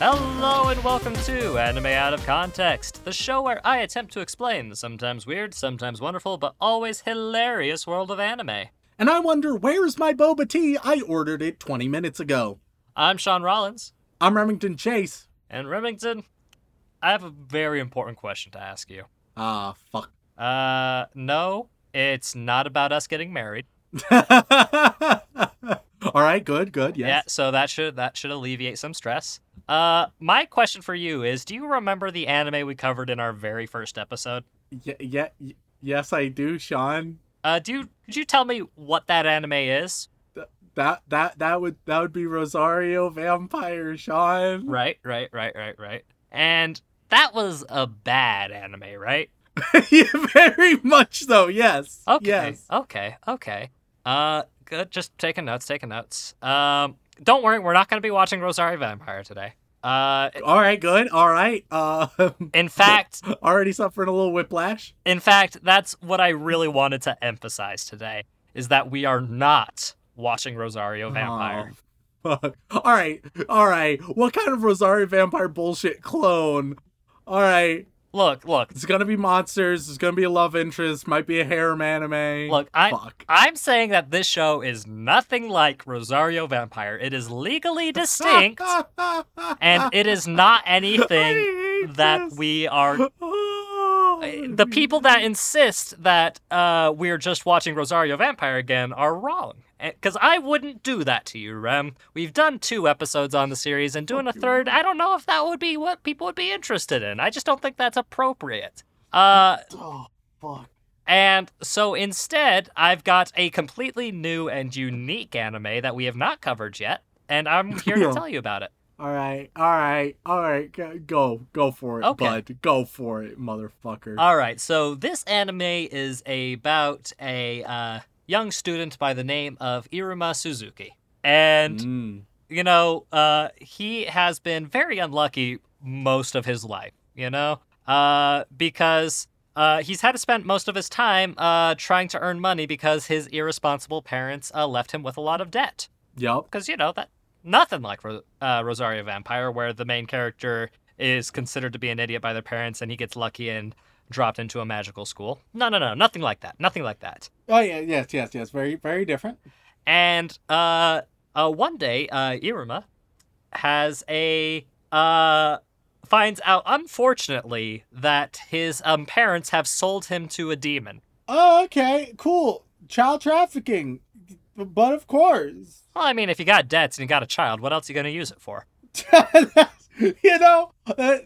Hello and welcome to Anime Out of Context, the show where I attempt to explain the sometimes weird, sometimes wonderful, but always hilarious world of anime. And I wonder, where's my boba tea? I ordered it 20 minutes ago. I'm Sean Rollins, I'm Remington Chase. and Remington, I have a very important question to ask you. Ah, fuck. Uh, no, it's not about us getting married. All right, good, good, Yeah, yes. so that should that should alleviate some stress. Uh, my question for you is, do you remember the anime we covered in our very first episode? Yeah, yeah, y- yes, I do, Sean. Uh, do you, could you tell me what that anime is? That that that would that would be Rosario Vampire, Sean. Right, right, right, right, right. And that was a bad anime, right? yeah, very much so. Yes. Okay. Yes. Okay. Okay. Uh, good. Just taking notes. Taking notes. Um, don't worry, we're not going to be watching Rosario Vampire today. Uh, All right, good. All right. Uh, in fact, already suffering a little whiplash. in fact, that's what I really wanted to emphasize today is that we are not watching Rosario Vampire. Oh, fuck. All right, all right. What kind of Rosario Vampire bullshit clone? All right, Look, look, it's gonna be monsters. It's gonna be a love interest. Might be a harem anime. look. I. fuck. I'm saying that this show is nothing like Rosario Vampire. It is legally distinct, and it is not anything that we are the people that insist that uh, we're just watching Rosario Vampire again are wrong. Because I wouldn't do that to you, Rem. We've done two episodes on the series, and doing a third, I don't know if that would be what people would be interested in. I just don't think that's appropriate. Uh, Oh fuck. and so instead, I've got a completely new and unique anime that we have not covered yet, and I'm here to tell you about it. All right, all right, all right. Go, go, go for it, Okay. bud. Go for it, motherfucker. All right, so this anime is about a uh, young student by the name of Iruma Suzuki. And, Mm. you know, uh, he has been very unlucky most of his life, you know? Uh, because uh, he's had to spend most of his time uh, trying to earn money because his irresponsible parents uh, left him with a lot of debt. Yep. Because, you know, that nothing like Ro- uh, Rosario Vampire, where the main character is considered to be an idiot by their parents and he gets lucky and dropped into a magical school. No, no, no, nothing like that. Nothing like that. Oh yeah, yes, yes, yes. Very, very different. And uh, uh, one day, uh, Iruma has a uh, finds out, unfortunately, that his um, parents have sold him to a demon. Oh, okay, cool. Child trafficking, but of course. Well, I mean, if you got debts and you got a child, what else are you gonna use it for? you know, uh,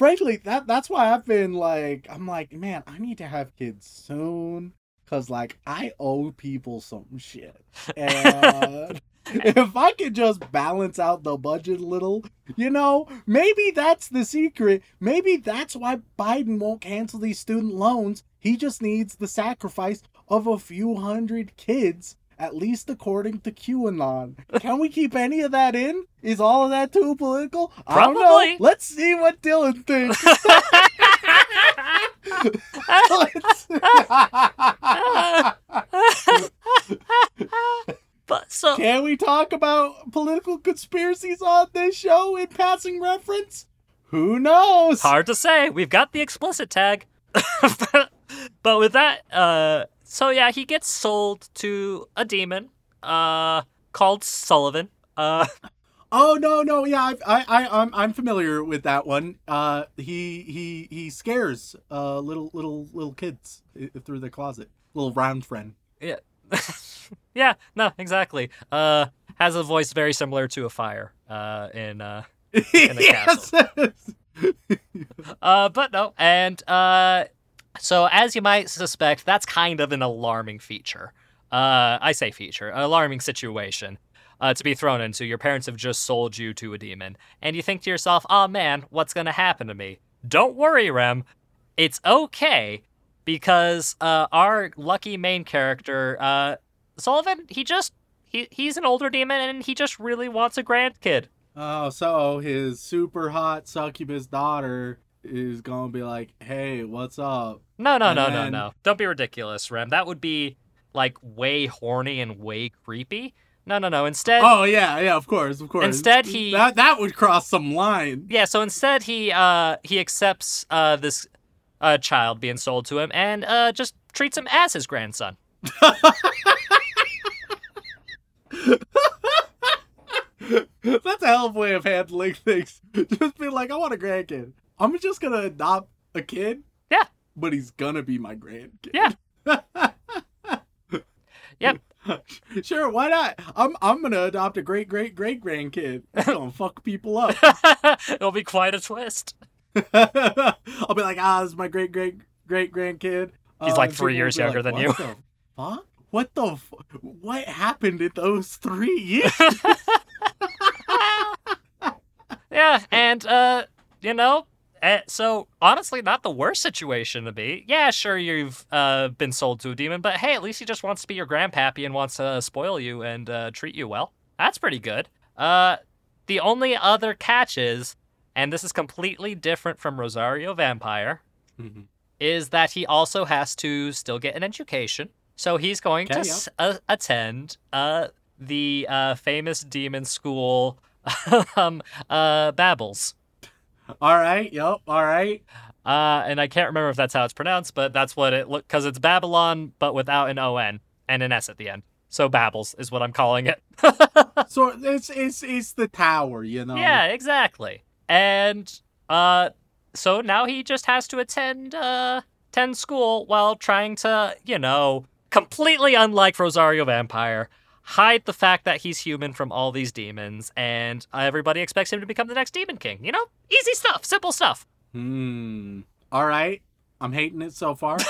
frankly, that that's why I've been like, I'm like, man, I need to have kids soon, cause like I owe people some shit, and if I could just balance out the budget a little, you know, maybe that's the secret. Maybe that's why Biden won't cancel these student loans. He just needs the sacrifice of a few hundred kids at least according to QAnon. Can we keep any of that in? Is all of that too political? I don't know. Probably. Let's see what Dylan thinks. but so Can we talk about political conspiracies on this show in passing reference? Who knows? Hard to say. We've got the explicit tag. but with that, uh, so yeah, he gets sold to a demon, uh, called Sullivan. Uh, Oh no, no, yeah, I, I, I, I'm, I'm familiar with that one. Uh, he, he, he scares uh little, little, little kids through the closet. Little round friend. yeah, yeah, no, exactly. Uh, has a voice very similar to a fire. Uh, in uh, In the yes. uh, but no, and uh, so as you might suspect, that's kind of an alarming feature. Uh, I say feature, alarming situation. uh, to be thrown into. Your parents have just sold you to a demon, and you think to yourself, "Oh man, what's gonna happen to me?" Don't worry, Rem. It's okay because uh, our lucky main character, uh, Sullivan, he just he he's an older demon, and he just really wants a grandkid. Oh, so his super hot succubus daughter is gonna be like, "Hey, what's up?" No, no, And no, no, no. Don't be ridiculous, Rem. That would be like way horny and way creepy. No, no, no. Instead, Oh yeah, yeah, of course, of course. Instead, he- that that would cross some line. yeah. So instead, he uh he accepts uh this uh child being sold to him and uh just treats him as his grandson. That's a hell of a way of handling things. Just be like, I want a grandkid. I'm just gonna adopt a kid. Yeah. But he's gonna be my grandkid. Yeah. Yep. Sure, why not? I'm I'm gonna adopt a great great great grandkid. It's gonna fuck people up. It'll be quite a twist. I'll be like, ah, this is my great great great grandkid. He's Uh, like three years be like, younger than "What you." the fuck? What the? F- what happened in those three years? yeah, and uh, you know, eh, so honestly, not the worst situation to be. Yeah, sure, you've uh been sold to a demon, but hey, at least he just wants to be your grandpappy and wants to spoil you and uh, treat you well. That's pretty good. Uh, the only other catch is, and this is completely different from Rosario Vampire, Mhm. is that he also has to still get an education. So he's going to yeah. s- uh, attend uh, the uh, famous demon school, um, uh, Babbles. All right. Yep. All right. Uh, and I can't remember if that's how it's pronounced, but that's what it look because it's Babylon, but without an O N and an S at the end. So Babbles is what I'm calling it. So it's it's it's the tower, you know. Yeah, exactly. And uh so now he just has to attend uh attend school while trying to, you know, completely unlike Rosario Vampire, hide the fact that he's human from all these demons and everybody expects him to become the next demon king. You know? Easy stuff, simple stuff. Hmm. All right. I'm hating it so far.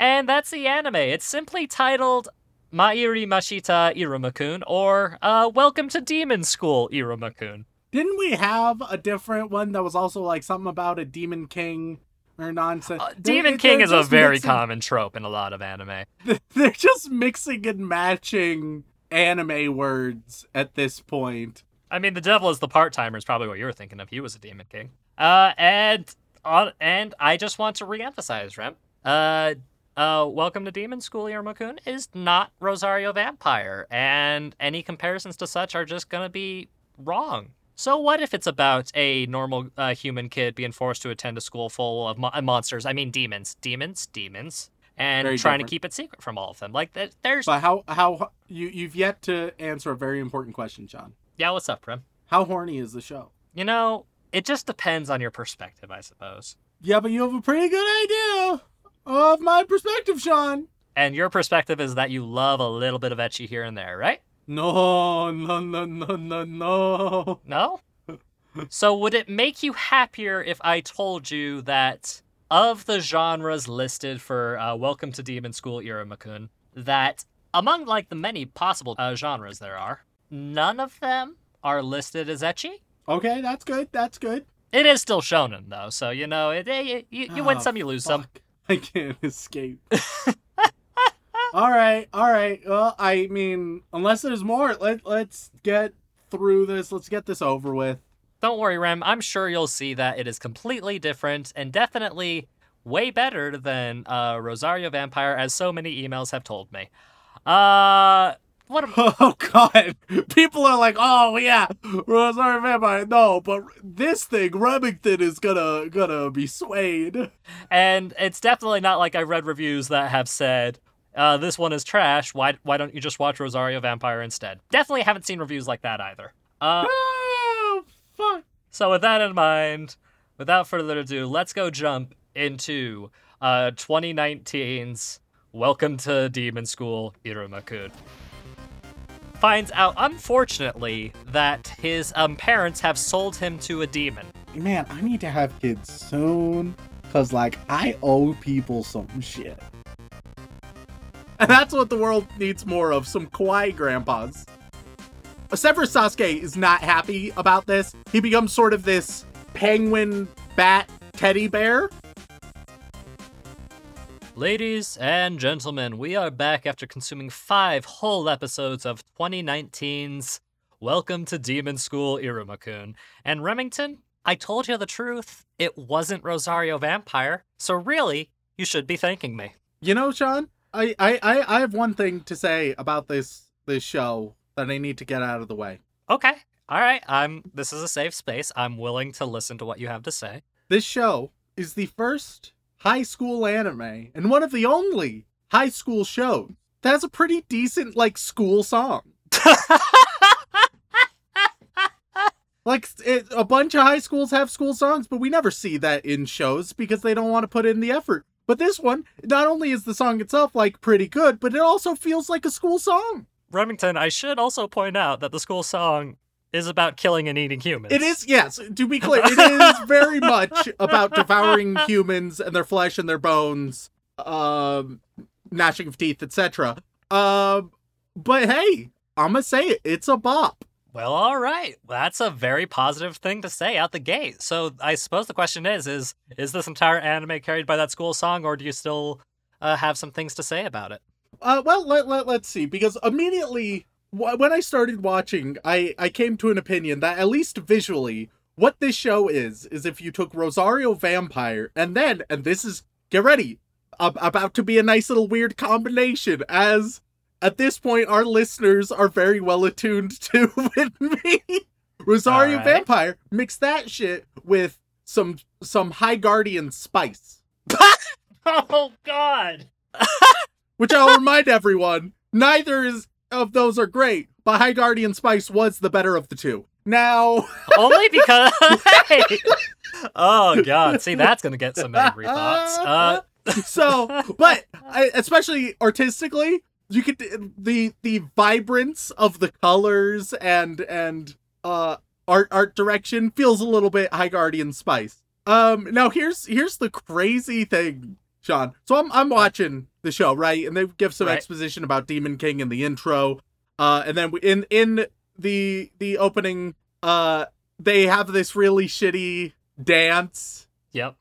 And that's the anime. It's simply titled Mairi Mashita Irumakun or uh Welcome to Demon School Irumakun. Didn't we have a different one that was also like something about a demon king or nonsense? Uh, Demon they're King is a very mixing- common trope in a lot of anime. They're just mixing and matching anime words at this point. I mean, the devil is the part timer is probably what you were thinking of. He was a demon king. Uh, and on and I just want to reemphasize, Rem. Uh, uh, Welcome to Demon School, Irumakun is not Rosario Vampire, and any comparisons to such are just gonna be wrong. So what if it's about a normal uh, human kid being forced to attend a school full of mo- uh, monsters? I mean, demons, demons, demons, and Very trying different. to keep it secret from all of them. Like, th- there's But how how you you've yet to answer a very important question, John. yeah. What's up, Rem? How horny is the show? You know, it just depends on your perspective, I suppose. Yeah, but you have a pretty good idea of my perspective, Sean. And your perspective is that you love a little bit of ecchi here and there, right? No, no, no, no, no, no. No? so would it make you happier if I told you that of the genres listed for uh, Welcome to Demon School Irumakun, that among like the many possible uh, genres there are, none of them are listed as ecchi? Okay, that's good. That's good. It is still shonen though, so you know, it, it, you, you win Ah, some, you lose some. I can't escape. all right, all right. Well, I mean, unless there's more, let let's get through this. Let's get this over with. Don't worry, Rem. I'm sure you'll see that it is completely different and definitely way better than uh, Rosario Vampire, as so many emails have told me. Uh, what? Am- Oh God, people are like, oh yeah, Rosario Vampire. No, but this thing, Remington, is gonna gonna be swayed. and it's definitely not like I read reviews that have said. Uh, this one is trash. Why? Why don't you just watch Rosario Vampire instead? Definitely haven't seen reviews like that either. Uh, Oh fuck. So with that in mind, without further ado, let's go jump into uh 2019's Welcome to Demon School Irumakun. Finds out unfortunately that his um parents have sold him to a demon. Man, I need to have kids soon, cause like I owe people some shit. And that's what the world needs more of, some kawaii grandpas. Severus Sasuke is not happy about this. He becomes sort of this penguin bat teddy bear. Ladies and gentlemen, we are back after consuming five whole episodes of 2019's Welcome to Demon School Irumakun. And Remington, I told you the truth. It wasn't Rosario Vampire, so really, you should be thanking me. You know, Sean, I, I, I, I have one thing to say about this this show that I need to get out of the way. Okay. All right. I'm this is a safe space. I'm willing to listen to what you have to say. This show is the first high school anime and one of the only high school shows that has a pretty decent like school song. like it, a bunch of high schools have school songs, but we never see that in shows because they don't want to put in the effort. But this one, not only is the song itself like pretty good, but it also feels like a school song. Remington, I should also point out that the school song is about killing and eating humans. It is, yes, to be clear, it is very much about devouring humans and their flesh and their bones, um, gnashing of teeth, etc. Um, but hey, I'm gonna say it, it's a bop. Well, all right. That's a very positive thing to say out the gate. So I suppose the question is: is is this entire anime carried by that school song, or do you still uh, have some things to say about it? Uh, well, let, let, let's see, because immediately wh- when I started watching, I, I came to an opinion that at least visually, what this show is, is if you took Rosario Vampire and then, and this is, get ready, ab- about to be a nice little weird combination, as at this point our listeners are very well attuned to with me. Rosario Alright. Vampire, mix that shit with some some High Guardian spice. Oh God! which I'll remind everyone, neither is of those are great, but High Guardian Spice was the better of the two. Now, Only because. hey! Oh God! See, that's gonna get some angry thoughts. Uh, so, but I, especially artistically, you could the the vibrance of the colors and and uh art art direction feels a little bit High Guardian Spice. Um, now here's here's the crazy thing, Sean. So I'm I'm watching the show right, and they give some Right. exposition about Demon King in the intro, uh, and then in in the the opening, uh, they have this really shitty dance yep.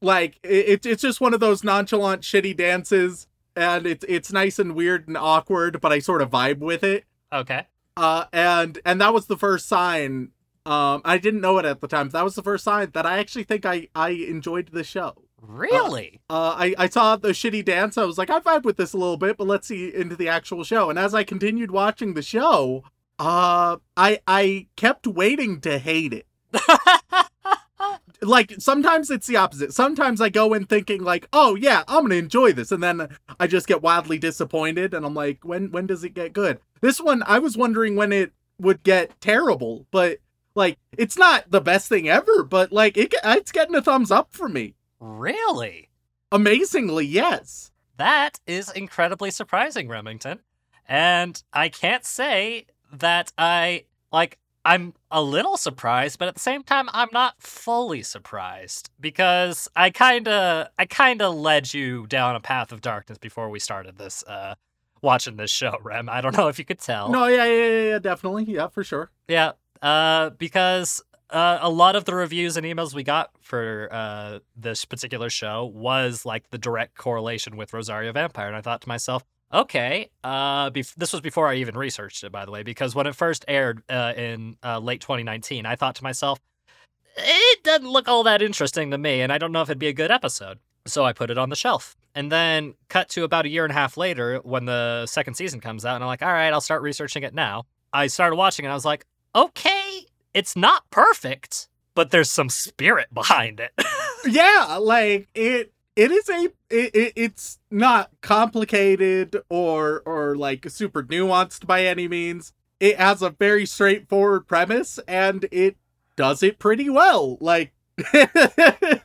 like it, it's just one of those nonchalant shitty dances and it's it's nice and weird and awkward but i sort of vibe with it Okay. uh and and that was the first sign um i didn't know it at the time that was the first sign that i actually think i i enjoyed the show Really? uh i i saw the shitty dance i was like i vibe with this a little bit but let's see into the actual show and as i continued watching the show uh i i kept waiting to hate it like sometimes it's the opposite. Sometimes I go in thinking like, "Oh yeah, I'm gonna enjoy this," and then I just get wildly disappointed, and I'm like, "When when does it get good?" This one, I was wondering when it would get terrible, but like, it's not the best thing ever, but like, it it's getting a thumbs up for me. really? Amazingly, yes. That is incredibly surprising, Remington. And I can't say that I like I'm a little surprised, but at the same time I'm not fully surprised because I kind of I kind of led you down a path of darkness before we started this uh watching this show, Rem. I don't know if you could tell. No, yeah, yeah, yeah, yeah, definitely, yeah, for sure. Yeah, uh, because uh, a lot of the reviews and emails we got for uh, this particular show was like the direct correlation with Rosario Vampire, and I thought to myself, okay, uh, bef- this was before I even researched it, by the way, because when it first aired uh, in uh, late 2019, I thought to myself, it doesn't look all that interesting to me, and I don't know if it'd be a good episode. So I put it on the shelf. And then cut to about a year and a half later when the second season comes out, and I'm like, all right, I'll start researching it now. I started watching it, and I was like, okay, it's not perfect, but there's some spirit behind it. yeah like it it is a it, it, it's not complicated or or like super nuanced by any means. It has a very straightforward premise and it does it pretty well. Like that,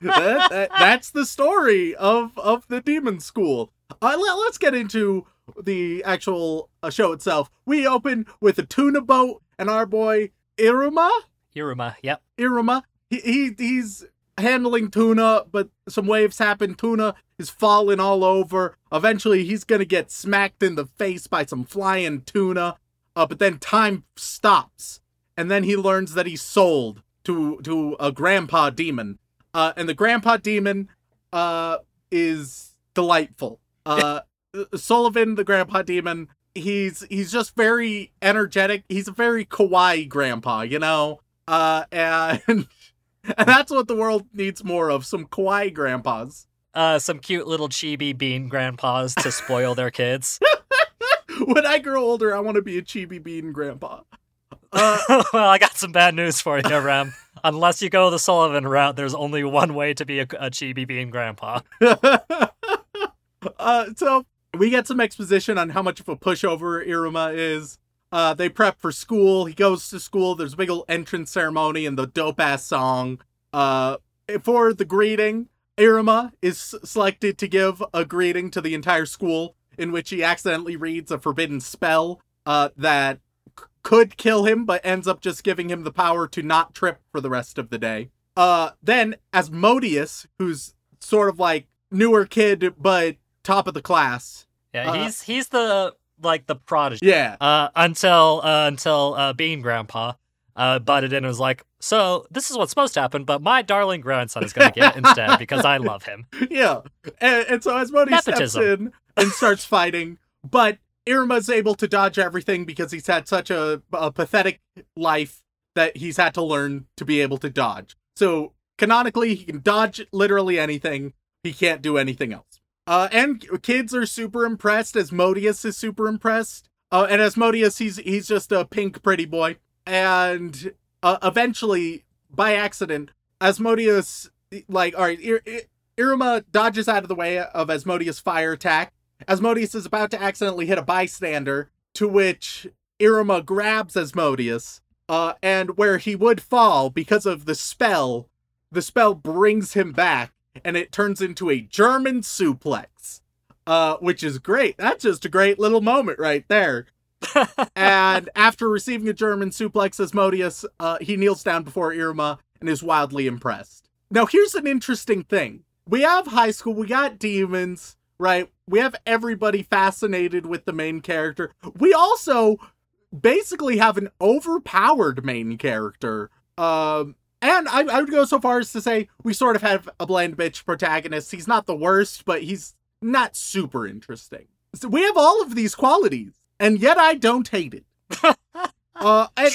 that- that's the story of of the demon school. Uh, let, let's get into the actual uh, show itself. We open with a tuna boat and our boy iruma? Iruma, yep. Iruma. He, he he's handling tuna, but some waves happen. Tuna is falling all over. Eventually, he's gonna get smacked in the face by some flying tuna. uh, but then time stops, and then he learns that he's sold to to a grandpa demon, uh, and the grandpa demon uh, is delightful. Uh, Sullivan, the grandpa demon, he's he's just very energetic. He's a very kawaii grandpa, you know. Uh, and and that's what the world needs more of: some kawaii grandpas. Uh, some cute little chibi bean grandpas to spoil their kids. when I grow older, I want to be a chibi bean grandpa. Uh, well, I got some bad news for you, Rem. Unless you go the Sullivan route, there's only one way to be a, a chibi bean grandpa. uh, so we get some exposition on how much of a pushover Iruma is. Uh, they prep for school. He goes to school. There's a big old entrance ceremony and the dope ass song. Uh, for the greeting, Iruma is selected to give a greeting to the entire school in which he accidentally reads a forbidden spell uh, that c- could kill him, but ends up just giving him the power to not trip for the rest of the day. Uh, then Asmodeus, who's sort of like newer kid but top of the class. Yeah, Uh, he's he's the like the prodigy. Yeah, Uh, until uh, until uh, Bean Grandpa uh, butted in and was like, "So this is what's supposed to happen, but my darling grandson is going to get it instead because I love him." yeah. And, and so Asmodeus steps in and starts fighting, but Iruma's able to dodge everything because he's had such a, a pathetic life that he's had to learn to be able to dodge. So canonically, he can dodge literally anything. He can't do anything else. Uh, and kids are super impressed. Asmodeus is super impressed. Uh, and Asmodeus, he's he's just a pink pretty boy. And uh, eventually, by accident, Asmodeus, like, all right, Ir- Ir- Iruma dodges out of the way of Asmodeus' fire attack. Asmodeus is about to accidentally hit a bystander, to which Iruma grabs Asmodeus, uh, and where he would fall because of the spell, the spell brings him back, and it turns into a German suplex, uh, which is great. That's just a great little moment right there. and after receiving a German suplex, Asmodeus, uh, he kneels down before Iruma and is wildly impressed. Now, here's an interesting thing. We have high school, we got demons, right? We have everybody fascinated with the main character. We also basically have an overpowered main character. Um, and I, I would go so far as to say we sort of have a bland bitch protagonist. He's not the worst, but he's not super interesting. So we have all of these qualities, and yet I don't hate it. uh, and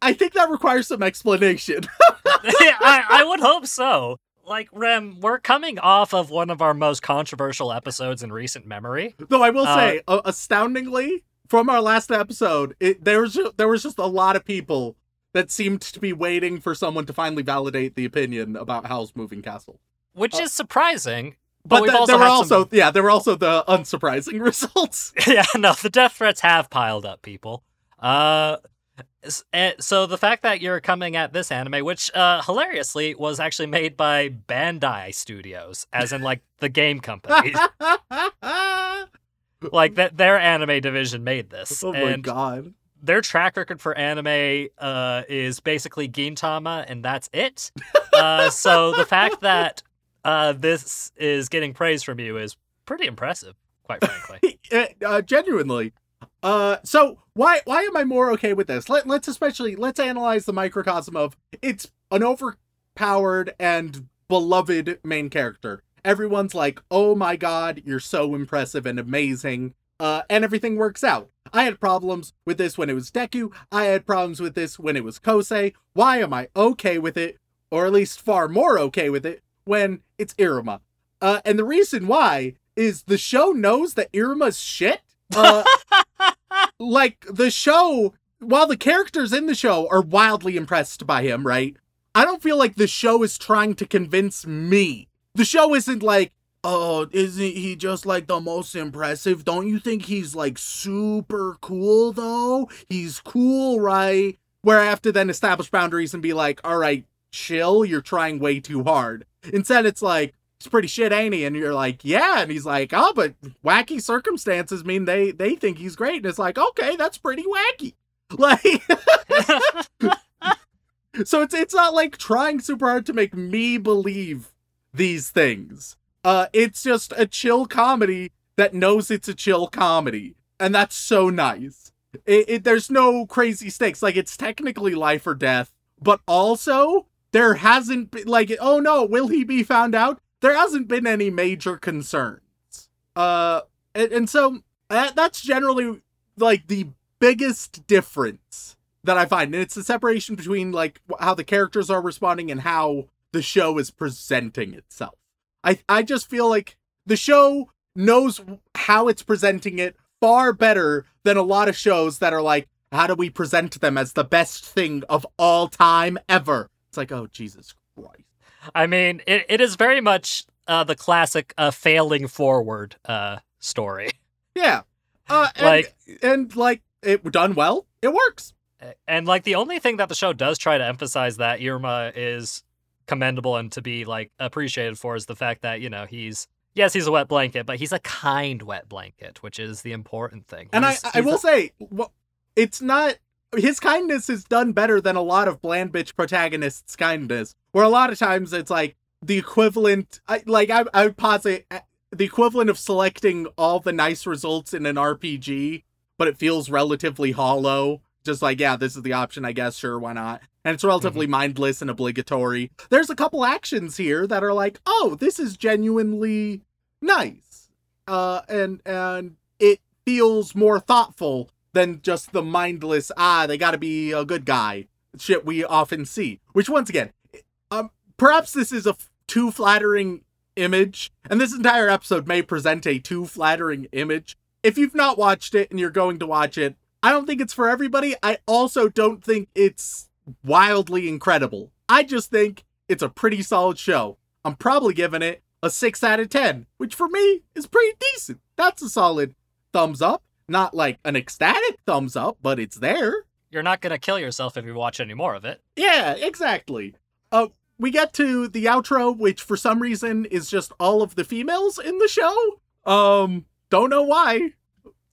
I think that requires some explanation. I, I would hope so. Like Rem, we're coming off of one of our most controversial episodes in recent memory. Though I will Uh, say, uh, astoundingly, from our last episode, it, there was there was just a lot of people that seemed to be waiting for someone to finally validate the opinion about Howl's Moving Castle. which Uh, is surprising. But, But, there were also some... yeah, there were also the unsurprising results. yeah, no, the death threats have piled up, people. Uh, eh, so the fact that you're coming at this anime, which uh, hilariously was actually made by Bandai Studios, as in like the game company, like that their anime division made this, oh my and god. Their track record for anime uh, is basically Gintama, and that's it. uh, so the fact that uh, this is getting praise from you is pretty impressive, quite frankly. uh, genuinely. Uh, so why why am I more okay with this? Let, let's especially let's analyze the microcosm of it's an overpowered and beloved main character. Everyone's like, "Oh my god, you're so impressive and amazing." Uh, and everything works out. I had problems with this when it was Deku. I had problems with this when it was Kosei. Why am I okay with it, or at least far more okay with it, when it's Iruma? Uh, and the reason why is the show knows that Iruma's shit. Uh, like the show, while the characters in the show are wildly impressed by him, right? I don't feel like the show is trying to convince me. The show isn't like, oh, isn't he just like the most impressive? Don't you think he's like super cool though? He's cool, right? Where I have to then establish boundaries and be like, all right, chill, you're trying way too hard. Instead, it's like, it's pretty shit, ain't he? And you're like, yeah. And he's like, oh, but wacky circumstances mean they they think he's great. And it's like, okay, that's pretty wacky. Like, so it's it's not like trying super hard to make me believe these things. Uh, it's just a chill comedy that knows it's a chill comedy, and that's so nice. It, it, there's no crazy stakes. Like it's technically life or death, but also there hasn't been like, oh no, will he be found out? There hasn't been any major concerns. Uh, and, and so that, that's generally like the biggest difference that I find, and it's the separation between like how the characters are responding and how the show is presenting itself. I I just feel like the show knows how it's presenting it far better than a lot of shows that are like, how do we present them as the best thing of all time ever? It's like, oh Jesus Christ. I mean, it, it is very much uh, the classic uh, failing forward uh, story. Yeah. Uh, and, Like- and like it done well, it works. And like the only thing that the show does try to emphasize that Iruma is commendable and to be like appreciated for is the fact that, you know, he's yes, he's a wet blanket, but he's a kind wet blanket, which is the important thing. And I, He's- I will a- say, well, it's not his kindness is done better than a lot of bland bitch protagonists' kindness, where a lot of times it's like the equivalent, I, like I, I would posit uh, the equivalent of selecting all the nice results in an RPG, but it feels relatively hollow. Just like, yeah, this is the option, I guess, sure, why not? And it's relatively mindless and obligatory. There's a couple actions here that are like, oh, this is genuinely nice. Uh, and and it feels more thoughtful than just the mindless ah they got to be a good guy shit we often see which once again um perhaps this is a f- too flattering image and this entire episode may present a too flattering image if you've not watched it and you're going to watch it i don't think it's for everybody i also don't think it's wildly incredible i just think it's a pretty solid show i'm probably giving it a 6 out of 10 which for me is pretty decent that's a solid thumbs up not like an ecstatic thumbs up, but it's there. you're not gonna kill yourself if you watch any more of it. Yeah, exactly. Uh, we get to the outro, which for some reason is just all of the females in the show. Um, don't know why.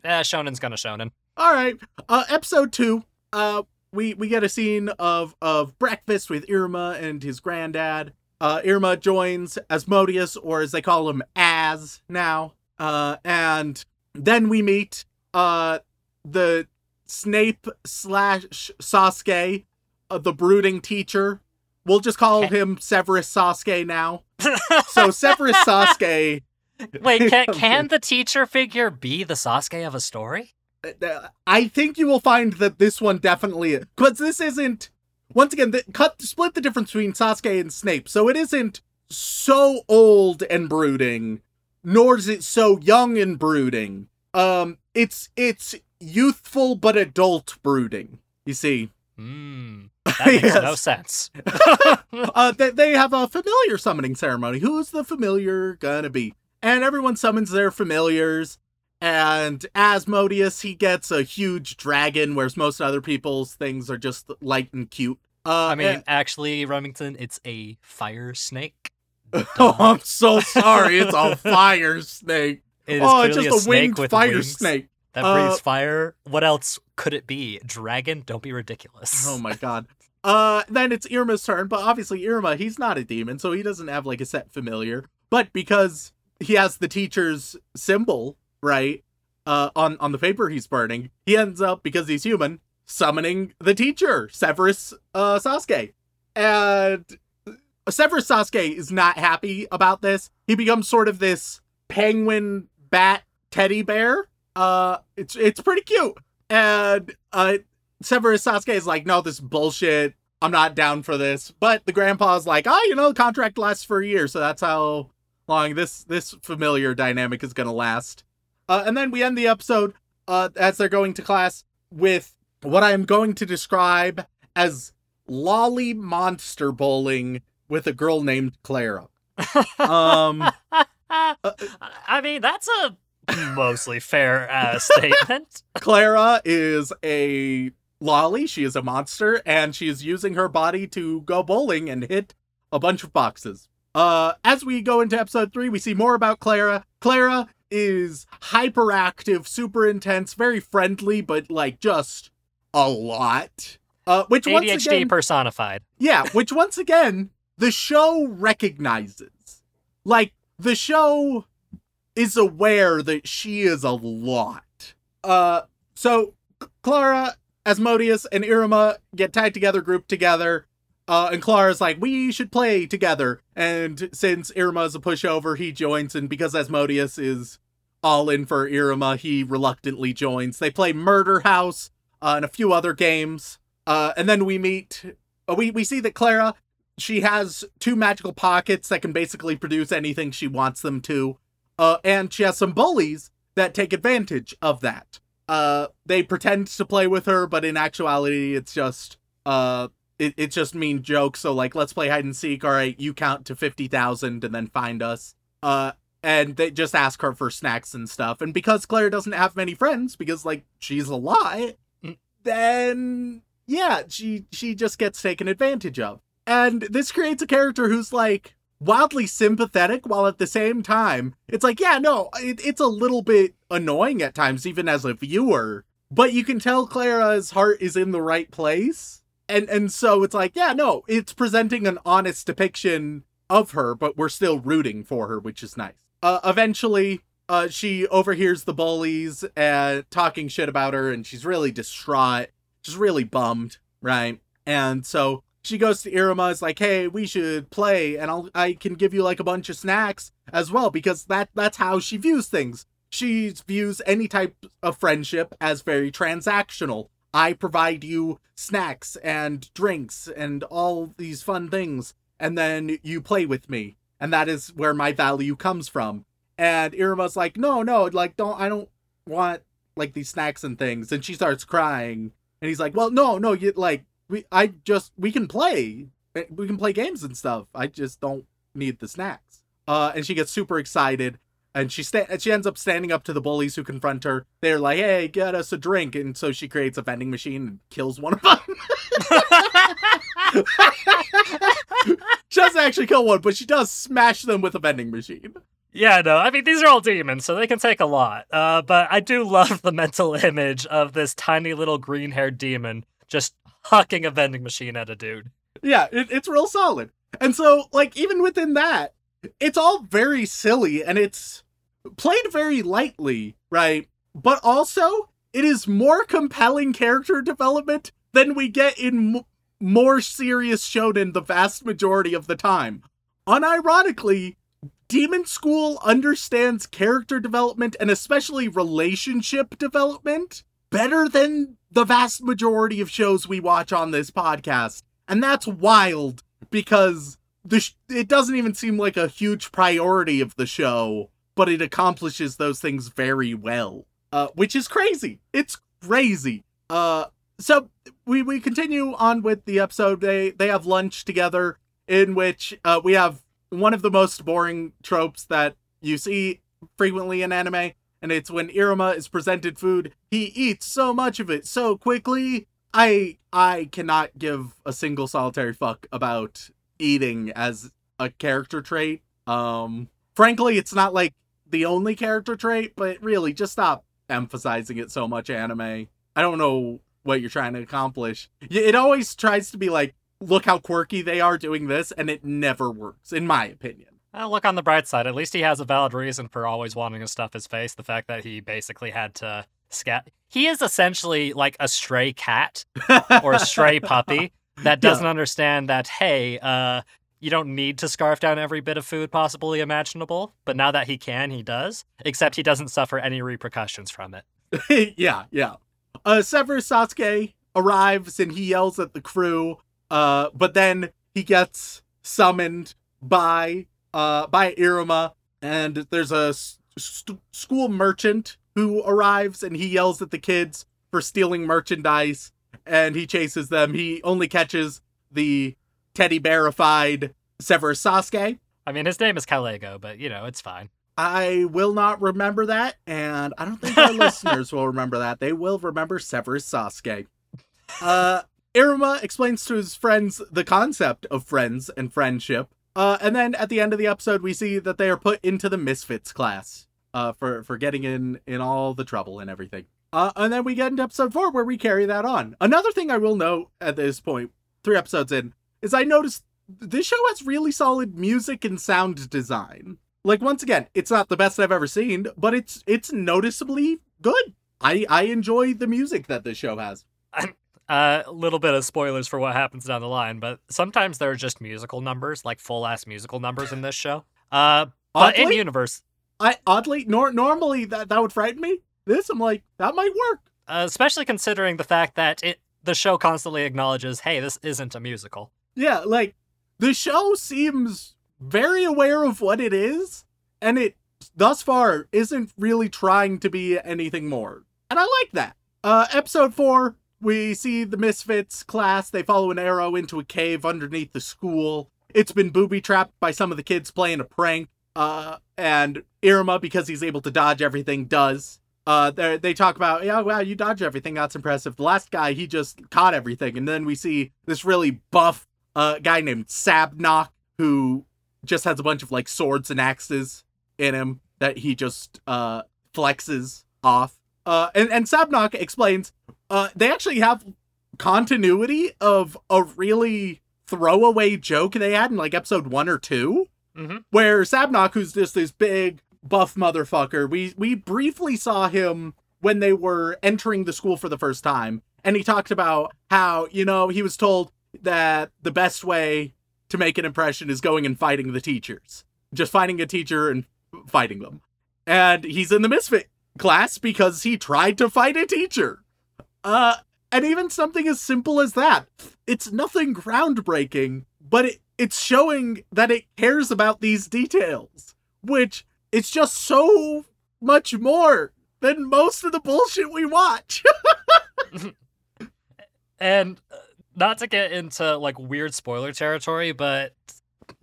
Eh, Shonen's gonna Shonen. All right. Uh, episode two. Uh, we we get a scene of of breakfast with Iruma and his granddad. Uh, Iruma joins Asmodeus, or as they call him, Az now. Uh, and then we meet uh the Snape slash Sasuke, uh, the brooding teacher. We'll just call Okay. him Severus Sasuke now. So Severus Sasuke. Wait, can, can the teacher figure be the Sasuke of a story? Uh, I think you will find that this one definitely because this isn't. Once again, the, cut split the difference between Sasuke and Snape, so it isn't so old and brooding, nor is it so young and brooding. Um, it's it's youthful but adult brooding. You see, Hmm. That makes no sense. uh, they, they have a familiar summoning ceremony. Who's the familiar gonna be? And everyone summons their familiars. And Asmodeus, he gets a huge dragon, whereas most other people's things are just light and cute. Uh, I mean, and- actually, Remington, it's a fire snake. oh, I'm so sorry. It's a fire snake. It is oh, it's just a, snake winged fire wings snake. that Uh, breathes fire. What else could it be? Dragon? Don't be ridiculous. Oh my god. Uh, then it's Iruma's turn, but obviously Iruma, he's not a demon, so he doesn't have like a set familiar. But because he has the teacher's symbol, right, uh, on on the paper he's burning, he ends up because he's human summoning the teacher, Severus uh, Sasuke, and Severus Sasuke is not happy about this. He becomes sort of this penguin bat teddy bear. Uh, it's it's pretty cute, and uh, Severus Sasuke is like, no, this bullshit. I'm not down for this. But the grandpa's like, oh, you know, the contract lasts for a year, so that's how long this this familiar dynamic is gonna last. Uh, and then we end the episode uh, as they're going to class with what I'm going to describe as lolly monster bowling with a girl named Clara. Um, I mean, that's a mostly fair uh, statement. Clara is a lolly. She is a monster, and she is using her body to go bowling and hit a bunch of boxes. Uh, as we go into episode three, we see more about Clara. Clara is hyperactive, super intense, very friendly, but like just a lot. Uh, which once ADHD again, personified. yeah, which once again, the show recognizes. Like, the show is aware that she is a lot. Uh, so Clara, Asmodeus, and Iruma get tied together, grouped together. Uh, and Clara's like, we should play together. And since Iruma's a pushover, he joins. And because Asmodeus is all in for Iruma, he reluctantly joins. They play Murder House uh, and a few other games. Uh, and then we meet, uh, we, we see that Clara, she has two magical pockets that can basically produce anything she wants them to. Uh, and she has some bullies that take advantage of that. Uh, they pretend to play with her, but in actuality, it's just, it, it's just mean jokes. So like, let's play hide and seek. All right, you count to 50,000 and then find us. Uh, and they just ask her for snacks and stuff. And because Claire doesn't have many friends, because like she's a lot, Mm. then yeah, she she just gets taken advantage of. And this creates a character who's like wildly sympathetic while at the same time it's like yeah no it, it's a little bit annoying at times even as a viewer but you can tell clara's heart is in the right place and and so it's like yeah no it's presenting an honest depiction of her but we're still rooting for her which is nice uh eventually uh she overhears the bullies uh talking shit about her and she's really distraught she's really bummed right and so she goes to Iruma is like, "Hey, we should play, and I'll I can give you like a bunch of snacks as well because that that's how she views things. She views any type of friendship as very transactional. I provide you snacks and drinks and all these fun things, and then you play with me, and that is where my value comes from." And Iruma's like, "No, no, like don't I don't want like these snacks and things," and she starts crying, and he's like, "Well, no, no, you like." we I just we can play. We can play games and stuff. I just don't need the snacks. Uh and she gets super excited and she sta- she ends up standing up to the bullies who confront her. They're like, "Hey, get us a drink." And so she creates a vending machine and kills one of them. she doesn't actually kill one, but she does smash them with a vending machine. Yeah, no, I mean, these are all demons, so they can take a lot. Uh, but I do love the mental image of this tiny little green haired demon just hucking a vending machine at a dude. Yeah, it, it's real solid. And so, like, even within that, it's all very silly and it's played very lightly, right? But also, it is more compelling character development than we get in m- more serious shonen the vast majority of the time. Unironically, Demon School understands character development and especially relationship development better than the vast majority of shows we watch on this podcast. And that's wild because sh- it doesn't even seem like a huge priority of the show, but it accomplishes those things very well. Uh, which is crazy. It's crazy. Uh, so we we continue on with the episode. They they have lunch together, in which uh, we have one of the most boring tropes that you see frequently in anime, and it's when Iruma is presented food, he eats so much of it so quickly. I I cannot give a single solitary fuck about eating as a character trait. Um frankly, it's not like the only character trait, but really just stop emphasizing it so much anime. I don't know what you're trying to accomplish. It always tries to be like look how quirky they are doing this and it never works in my opinion. Well, look on the bright side. At least he has a valid reason for always wanting to stuff his face. The fact that he basically had to scat. He is essentially like a stray cat or a stray puppy that doesn't understand that, hey, uh, you don't need to scarf down every bit of food possibly imaginable. But now that he can, he does. Except he doesn't suffer any repercussions from it. yeah, yeah. Uh, Severus Sasuke arrives and he yells at the crew. Uh, but then he gets summoned by uh by Iruma, and there's a st- school merchant who arrives and he yells at the kids for stealing merchandise, and he chases them. He only catches the teddy bearified Severus Sasuke. I mean, his name is Kalego, but you know, it's fine. I will not remember that, and I don't think our listeners will remember that. They will remember Severus Sasuke. Uh, Iruma explains to his friends the concept of friends and friendship. Uh, and then at the end of the episode, we see that they are put into the Misfits class uh, for, for getting in, in all the trouble and everything. Uh, and then we get into episode four where we carry that on. Another thing I will note at this point, three episodes in, is I noticed this show has really solid music and sound design. Like once again, it's not the best I've ever seen, but it's it's noticeably good. I I enjoy the music that this show has. A uh, little bit of spoilers for what happens down the line, but sometimes there are just musical numbers, like full ass musical numbers in this show. Uh, but in Oddly? universe, I oddly nor normally that that would frighten me. This I'm like that might work. uh, especially considering the fact that it the show constantly acknowledges, hey, this isn't a musical. Yeah, like the show seems very aware of what it is, and it thus far isn't really trying to be anything more. And I like that. Uh episode 4, we see the Misfits class. They follow an arrow into a cave underneath the school. It's been booby trapped by some of the kids playing a prank. Uh and Iruma because he's able to dodge everything does. Uh they they talk about, "Yeah, wow, you dodge everything. That's impressive." The last guy, he just caught everything. And then we see this really buff uh guy named Sabnock who just has a bunch of like swords and axes in him that he just uh flexes off. Uh and, and Sabnock explains uh they actually have continuity of a really throwaway joke they had in like episode one or two Mm-hmm. where Sabnock, who's just this big buff motherfucker, we we briefly saw him when they were entering the school for the first time, and he talked about how you know he was told that the best way to make an impression is going and fighting the teachers, just finding a teacher and fighting them, and he's in the misfit class because he tried to fight a teacher. Uh, and even something as simple as that, it's nothing groundbreaking, but it, it's showing that it cares about these details, which it's just so much more than most of the bullshit we watch. And uh, not to get into like weird spoiler territory, but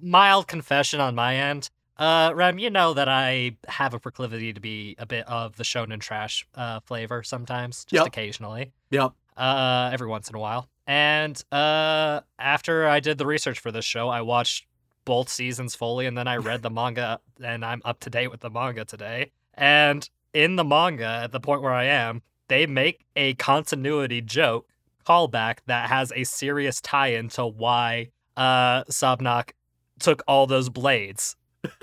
mild confession on my end. Uh, Rem, you know that I have a proclivity to be a bit of the shonen trash uh, flavor sometimes, just Yep. occasionally, yep. uh, every once in a while. And uh, after I did the research for this show, I watched both seasons fully, and then I read the manga, and I'm up to date with the manga today. And in the manga, at the point where I am, they make a continuity joke callback that has a serious tie-in to why uh Sabnock took all those blades.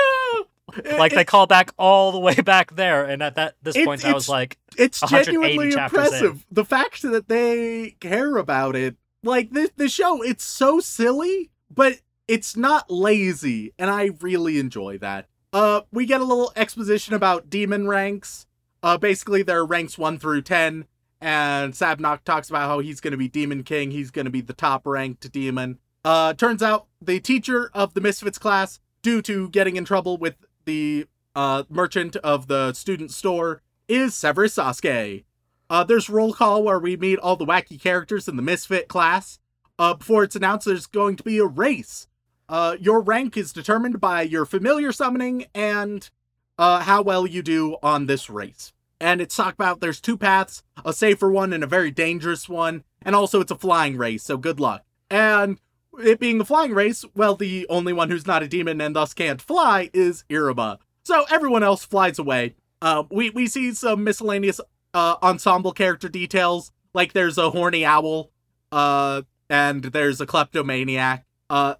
Like they call back all the way back there, and at that this It's- point, I was like, it's genuinely chapters in. impressive. The fact that they care about it, like the the show, it's so silly, but it's not lazy, and I really enjoy that. Uh, we get a little exposition about demon ranks. Uh, basically, there are ranks one through ten, and Sabnock talks about how he's going to be Demon King. He's going to be the top ranked demon. Uh, turns out the teacher of the Misfits class, due to getting in trouble with the uh merchant of the student store, is Severus Sasuke. Uh, there's roll call where we meet all the wacky characters in the Misfit class. Uh, before it's announced, there's going to be a race. Uh, your rank is determined by your familiar summoning and uh, how well you do on this race. And it's talked about there's two paths, a safer one and a very dangerous one, and also it's a flying race, so good luck. And it being a flying race, well, the only one who's not a demon and thus can't fly is Iruma. So everyone else flies away. Uh, we we see some miscellaneous uh, ensemble character details, like there's a horny owl, uh, and there's a kleptomaniac. Uh,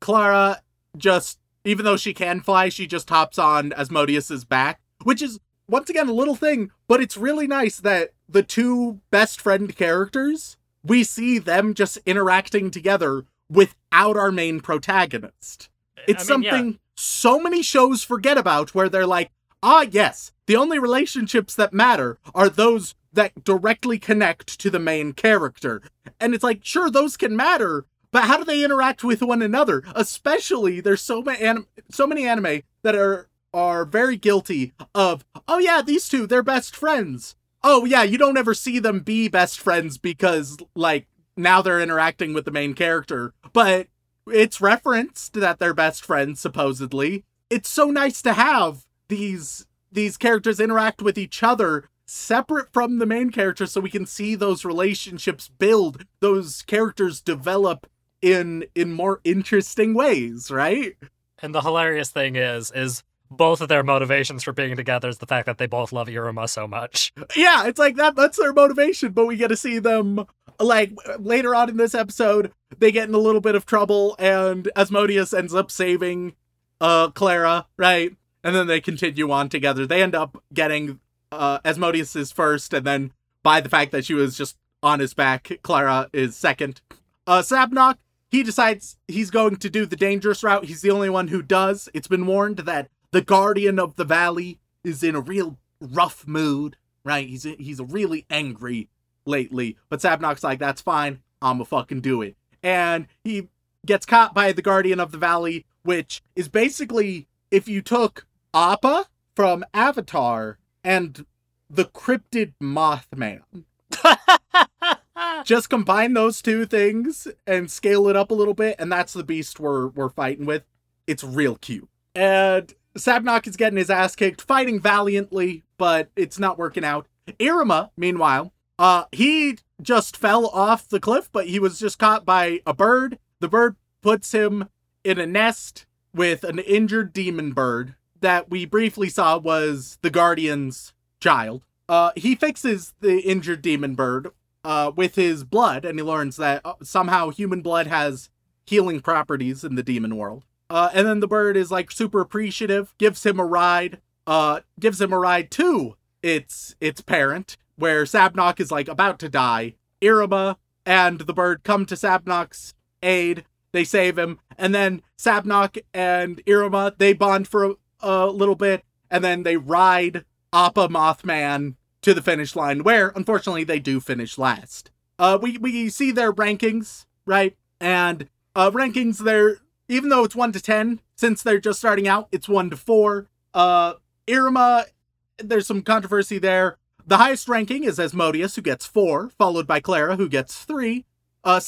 Clara just, even though she can fly, she just hops on Asmodeus's back, which is once again a little thing, but it's really nice that the two best friend characters we see them just interacting together without our main protagonist. It's I mean, yeah. something so many shows forget about where they're like, ah, yes, the only relationships that matter are those that directly connect to the main character. And it's like, sure, those can matter, but how do they interact with one another? Especially, there's so many anim- so many anime that are are very guilty of, oh yeah, these two, they're best friends. Oh yeah, you don't ever see them be best friends because like now they're interacting with the main character, but it's referenced that they're best friends supposedly. It's so nice to have these these characters interact with each other separate from the main character so we can see those relationships build, those characters develop in in more interesting ways, right? and the hilarious thing is, is both of their motivations for being together is the fact that they both love Iruma so much. yeah, it's like that. That's their motivation, but we get to see them like later on in this episode. They get in a little bit of trouble, and Asmodeus ends up saving uh Clara, right? And then they continue on together. They end up getting uh, Asmodeus is first, and then by the fact that she was just on his back, Clara is second. Uh, Sabnock, he decides he's going to do the dangerous route. He's the only one who does. It's been warned that the Guardian of the Valley is in a real rough mood, right? He's he's really angry lately. But Sabnock's like, that's fine. I'ma fucking do it. And he gets caught by the Guardian of the Valley, which is basically if you took Appa from Avatar and the cryptid Mothman. Just combine those two things and scale it up a little bit, and that's the beast we're we're fighting with. It's real cute. And Sabnock is getting his ass kicked, fighting valiantly, but it's not working out. Iruma, meanwhile, uh, he just fell off the cliff, but he was just caught by a bird. The bird puts him in a nest with an injured demon bird that we briefly saw was the Guardian's child. Uh, he fixes the injured demon bird uh, with his blood, and he learns that uh, somehow human blood has healing properties in the demon world. Uh, and then the bird is like super appreciative, gives him a ride, uh, gives him a ride to its its parent, where Sabnock is like about to die. Iruma and the bird come to Sabnock's aid. They save him, and then Sabnock and Iruma they bond for a, a little bit, and then they ride Appa Mothman to the finish line, where unfortunately they do finish last. Uh, we we see their rankings, right? And uh, rankings they're even though it's one to ten, since they're just starting out, it's one to four. Uh, Iruma, there's some controversy there. The highest ranking is Asmodeus, who gets four, followed by Clara, who gets three. Uh,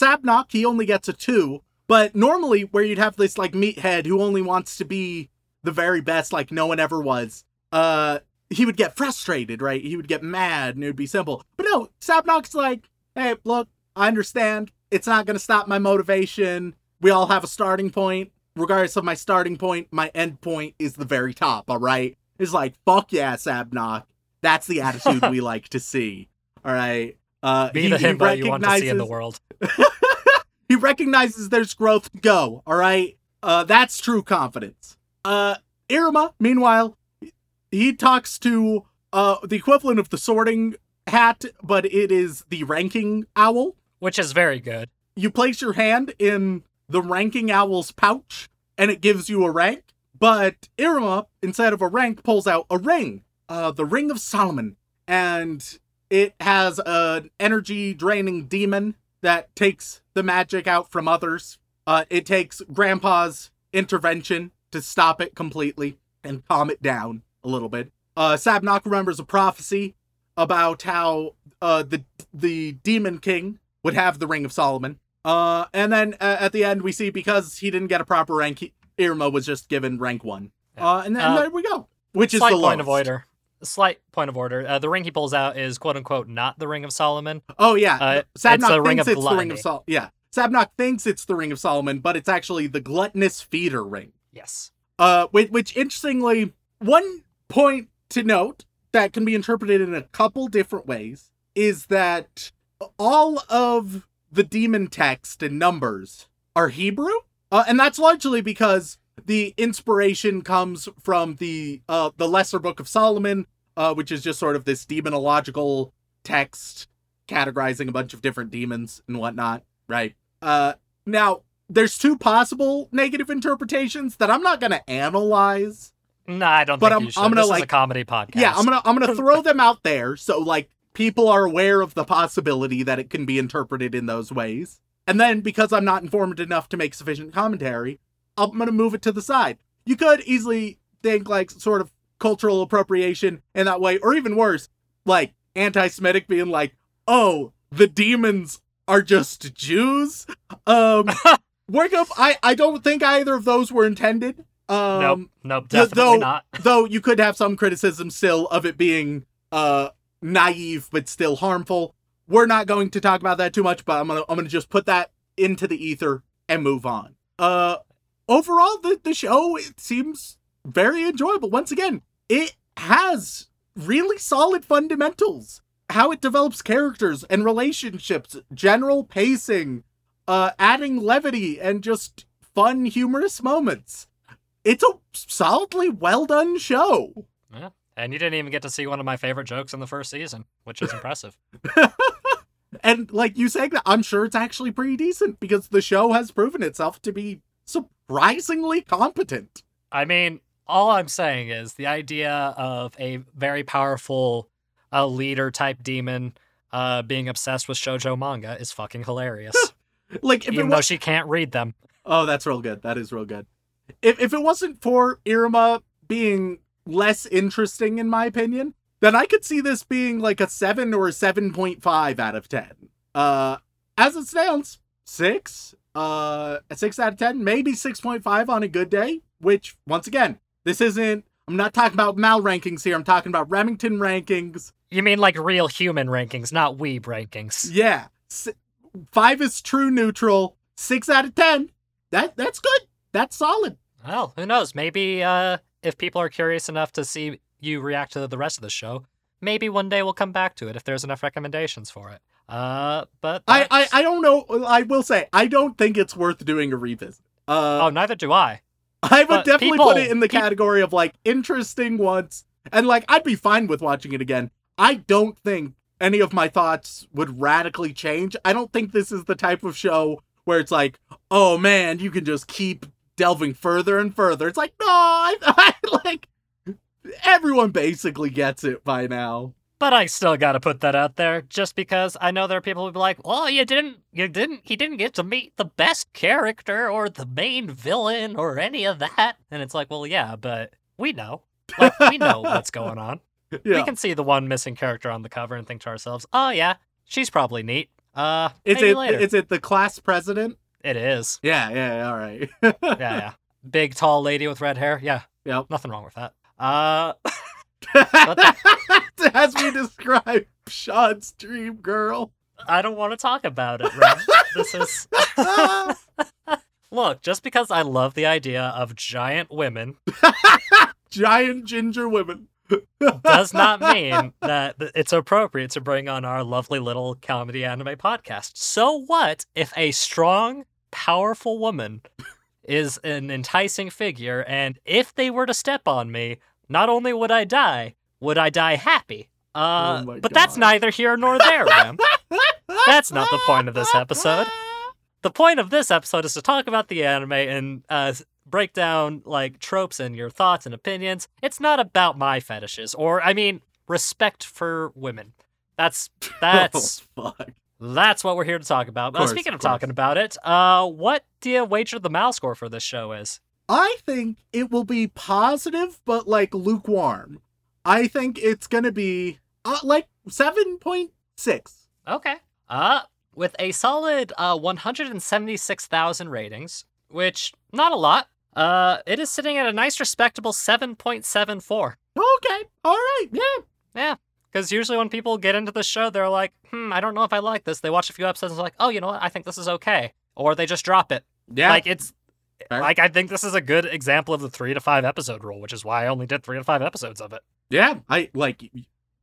he only gets a two. But normally, where you'd have this like meathead who only wants to be the very best, like no one ever was, uh, he would get frustrated, right? He would get mad, and it would be simple. But no, Sabnock's like, hey, look, I understand. It's not going to stop my motivation. We all have a starting point. Regardless of my starting point, my end point is the very top, all right? It's like, fuck yeah, Sabnock. That's the attitude we like to see, all right? Uh, Be he- the he himbo you want to see in the world. he recognizes there's growth to go, all right? Uh, that's true confidence. Uh, Iruma, meanwhile, he talks to uh, the equivalent of the sorting hat, but it is the ranking owl. Which is very good. You place your hand in the ranking owl's pouch, and it gives you a rank. But Iruma, instead of a rank, pulls out a ring, uh, the Ring of Solomon, and it has an energy draining demon that takes the magic out from others. Uh, it takes Grandpa's intervention to stop it completely and calm it down a little bit. Uh, Sabnock remembers a prophecy about how uh, the the Demon King would have the Ring of Solomon. Uh, and then uh, at the end, we see because he didn't get a proper rank, he, Iruma was just given rank one. Uh, and then Uh, there we go. Which is the point lowest. of order. Slight point of order. Uh, the ring he pulls out is quote unquote not the ring of Solomon. Oh yeah, Uh, ring thinks it's the ring of gluttony. Sol. Yeah, Sabnock thinks it's the ring of Solomon, but it's actually the gluttonous feeder ring. Yes. Uh, which, which interestingly, one point to note that can be interpreted in a couple different ways is that all of the demon text and numbers are Hebrew, uh, and that's largely because the inspiration comes from the uh, the Lesser Book of Solomon, uh, which is just sort of this demonological text categorizing a bunch of different demons and whatnot, right? Uh, now there's two possible negative interpretations that I'm not gonna analyze. No, I don't But think I'm- you. I'm gonna, this is like- a comedy podcast. Yeah, I'm gonna I'm gonna throw them out there so like people are aware of the possibility that it can be interpreted in those ways. And then because I'm not informed enough to make sufficient commentary, I'm gonna move it to the side. You could easily think like sort of cultural appropriation in that way, or even worse, like anti-Semitic being like, "Oh, the demons are just Jews." Um, work up. I I don't think either of those were intended. Um, nope. Nope. Definitely though- not. though you could have some criticism still of it being uh naive but still harmful we're not going to talk about that too much but i'm gonna i'm gonna just put that into the ether and move on uh overall the, the show it seems very enjoyable once again it has really solid fundamentals how it develops characters and relationships general pacing uh adding levity and just fun humorous moments it's a solidly well done show. Yeah. And you didn't even get to see one of my favorite jokes in the first season, which is impressive. and like you saying that, I'm sure it's actually pretty decent because the show has proven itself to be surprisingly competent. I mean, all I'm saying is the idea of a very powerful uh, leader type demon uh, being obsessed with shojo manga is fucking hilarious. Like even it though she can't read them. oh, that's real good. That is real good. If if it wasn't for Iruma being less interesting, in my opinion, then I could see this being like a seven or a seven point five out of ten. Uh, as it stands, six. Uh, a six out of ten, maybe six point five on a good day. Which, once again, this isn't. I'm not talking about Mal rankings here. I'm talking about Remington rankings. You mean like real human rankings, not weeb rankings? Yeah, S- five is true neutral. Six out of ten. That that's good. That's solid. Well, who knows? Maybe uh, if people are curious enough to see you react to the rest of the show, maybe one day we'll come back to it if there's enough recommendations for it. Uh, but I, I I don't know. I will say I don't think it's worth doing a revisit. Uh, oh, neither do I. I would but definitely people- put it in the category of like interesting once, and like I'd be fine with watching it again. I don't think any of my thoughts would radically change. I don't think this is the type of show where it's like, oh man, you can just keep delving further and further. It's like, no, I, I like everyone basically gets it by now. But I still got to put that out there, just because I know there are people who be like, "Well, you didn't, you didn't, he didn't get to meet the best character or the main villain or any of that." And it's like, well, yeah, but we know, like, we know what's going on. We can see the one missing character on the cover and think to ourselves, "Oh yeah, she's probably neat." Uh, is it later. is it the class president? It is. Yeah, yeah, all right. Yeah, yeah. Big, tall lady with red hair. Yeah, Yep. nothing wrong with that. Uh, As we describe Sean's dream girl. I don't want to talk about it, Ren. this is. Look, just because I love the idea of giant women Giant ginger women. Does not mean that it's appropriate to bring on our lovely little comedy anime podcast. So what if a strong, powerful woman is an enticing figure, and if they were to step on me, not only would I die, would I die happy? Uh, Oh but that's neither here nor there, Ram. That's not the point of this episode. the point of this episode is to talk about the anime and uh, break down like tropes and your thoughts and opinions. It's not about my fetishes or I mean respect for women. That's that's oh, fuck. that's what we're here to talk about. Uh, speaking of, of talking about it, uh, what do you wager the mal score for this show is? I think it will be positive, but like lukewarm. I think it's gonna be uh, like seven point six. Okay. Uh, with a solid uh 176,000 ratings, which not a lot. Uh, it is sitting at a nice respectable 7.74. Okay, all right, yeah. Yeah. Because usually when people get into the show, they're like, hmm, I don't know if I like this. They watch a few episodes and they're like, oh, you know what? I think this is okay. Or they just drop it. Yeah, Like, it's. Fair. Like, I think this is a good example of the three to five episode rule, which is why I only did three to five episodes of it. yeah. I like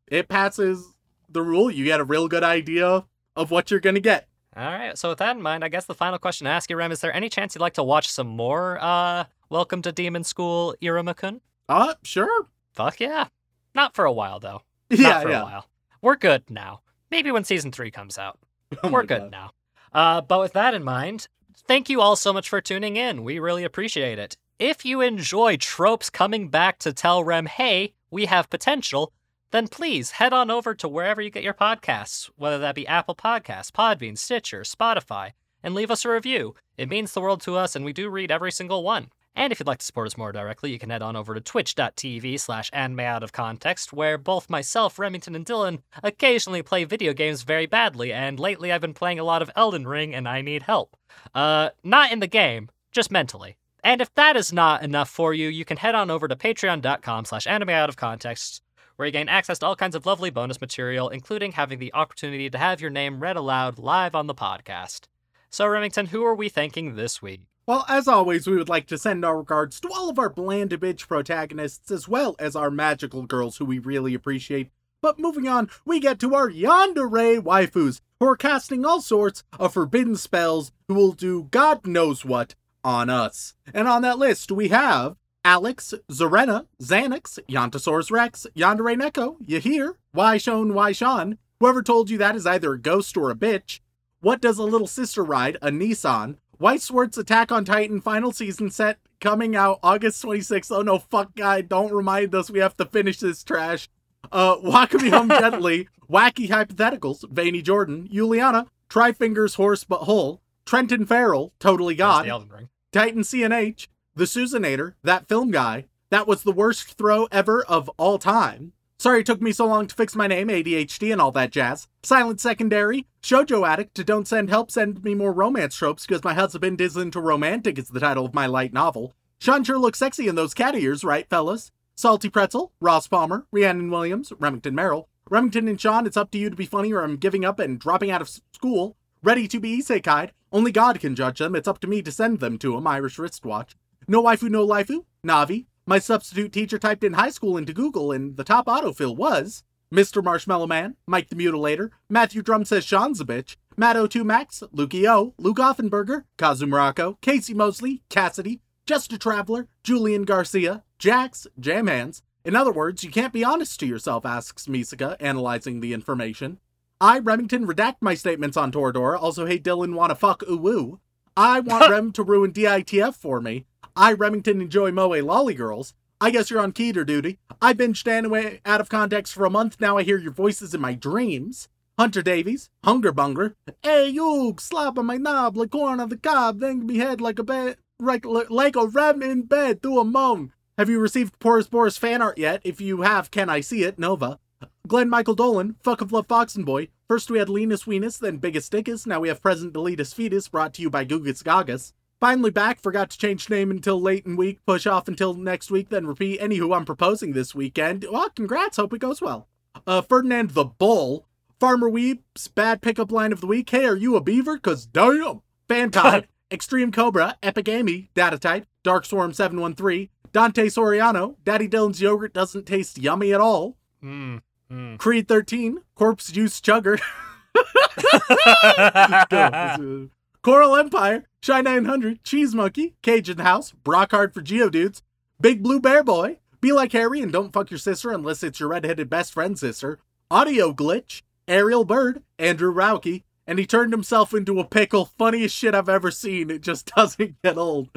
it passes the rule. You get a real good idea of what you're gonna get. All right. So, with that in mind, I guess the final question to ask you, Rem, is there any chance you'd like to watch some more uh, Welcome to Demon School Iruma-kun? Uh, sure. Fuck yeah. Not for a while, though. Yeah, for yeah. a while. We're good now. Maybe when season three comes out. Oh We're good God. now. Uh, but with that in mind, thank you all so much for tuning in. We really appreciate it. If you enjoy tropes coming back to tell Rem, hey, we have potential, then please head on over to wherever you get your podcasts, whether that be Apple Podcasts, Podbean, Stitcher, Spotify, and leave us a review. It means the world to us, and we do read every single one. And if you'd like to support us more directly, you can head on over to twitch.tv slash anime out of context, where both myself, Remington, and Dylan occasionally play video games very badly, and lately I've been playing a lot of Elden Ring and I need help. Uh, not in the game, just mentally. And if that is not enough for you, you can head on over to patreon.com slash anime out of context, where you gain access to all kinds of lovely bonus material, including having the opportunity to have your name read aloud live on the podcast. So, Remington, who are we thanking this week? Well, as always, we would like to send our regards to all of our bland bitch protagonists as well as our magical girls who we really appreciate. But moving on, we get to our yandere waifus who are casting all sorts of forbidden spells who will do God knows what on us. And on that list, we have Alex, Zarena, Xanax, Yontosaurus Rex, Yandere Neko, you hear? Why Shone, why Sean? Whoever told you that is either a ghost or a bitch. What does a little sister ride? A Nissan. White Swartz Attack on Titan final season set coming out August 26th. Oh no, fuck guy, don't remind us we have to finish this trash. Uh, Walk Me Home Gently, Wacky Hypotheticals, Veiny Jordan, Juliana, Trifingers Horse But Whole, Trenton Farrell, Totally God, the Elden Ring. Titan CNH, The Susanator, That Film Guy, That Was the Worst Throw Ever of All Time. Sorry it took me so long to fix my name, ADHD and all that jazz. Silent Secondary, Shoujo Addict, to Don't Send Help, Send Me More Romance Tropes because my husband is into romantic is the title of my light novel. Sean sure looks sexy in those cat ears, right, fellas? Salty Pretzel, Ross Palmer, Rhiannon Williams, Remington Merrill. Remington and Sean, it's up to you to be funny or I'm giving up and dropping out of school. Ready to be isekai'd. Only God can judge them. It's up to me to send them to him. Irish wristwatch. No waifu, no laifu. Navi. My substitute teacher typed in high school into Google and the top autofill was Mr. Marshmallow Man, Mike the Mutilator, Matthew Drum says Sean's a bitch, Matt O2 Max, Lukey O, Luke Offenberger, Kazu Morocco, Casey Mosley, Cassidy, Just a Traveler, Julian Garcia, Jax, Jam Hands. In other words, you can't be honest to yourself, asks Misaka, analyzing the information. I, Remington, redact my statements on Toradora, also hate Dylan wanna fuck ooh I want Rem to ruin DITF for me. I, Remington, enjoy Moe Lolly Girls. I guess you're on Keter duty. I've been Stanaway out of context for a month now. I hear your voices in my dreams. Hunter Davies, Hunger Bunger. Hey, you, slap on my knob like corn on the cob, then me head like a bed, like, like a rem in bed, through a moan. Have you received Porous Boris fan art yet? If you have, can I see it? Nova. Glenn Michael Dolan, Fuck of Love Foxen Boy. First we had Linus Weenus, then Biggest Dickus. Now we have Present Deletus Fetus, brought to you by Gugus Gagas. Finally back, forgot to change name until late in week, push off until next week, then repeat. Anywho, I'm proposing this weekend. Well, congrats, hope it goes well. Uh, Ferdinand the Bull, Farmer Weeps, bad pickup line of the week. Hey, are you a beaver? Cause damn! Fantide, Extreme Cobra, Epic Amy, Data Type, Dark Swarm 713, Dante Soriano, Daddy Dylan's yogurt doesn't taste yummy at all. Hmm. Hmm. Creed 13, Corpse Juice Chugger. Coral Empire, Shy 900, Cheese Monkey, the House, Brockhard for Geodudes, Big Blue Bear Boy, Be Like Harry and Don't Fuck Your Sister Unless It's Your Redheaded Best Friend Sister, Audio Glitch, Ariel Bird, Andrew Rauke, and he turned himself into a pickle. Funniest shit I've ever seen. It just doesn't get old.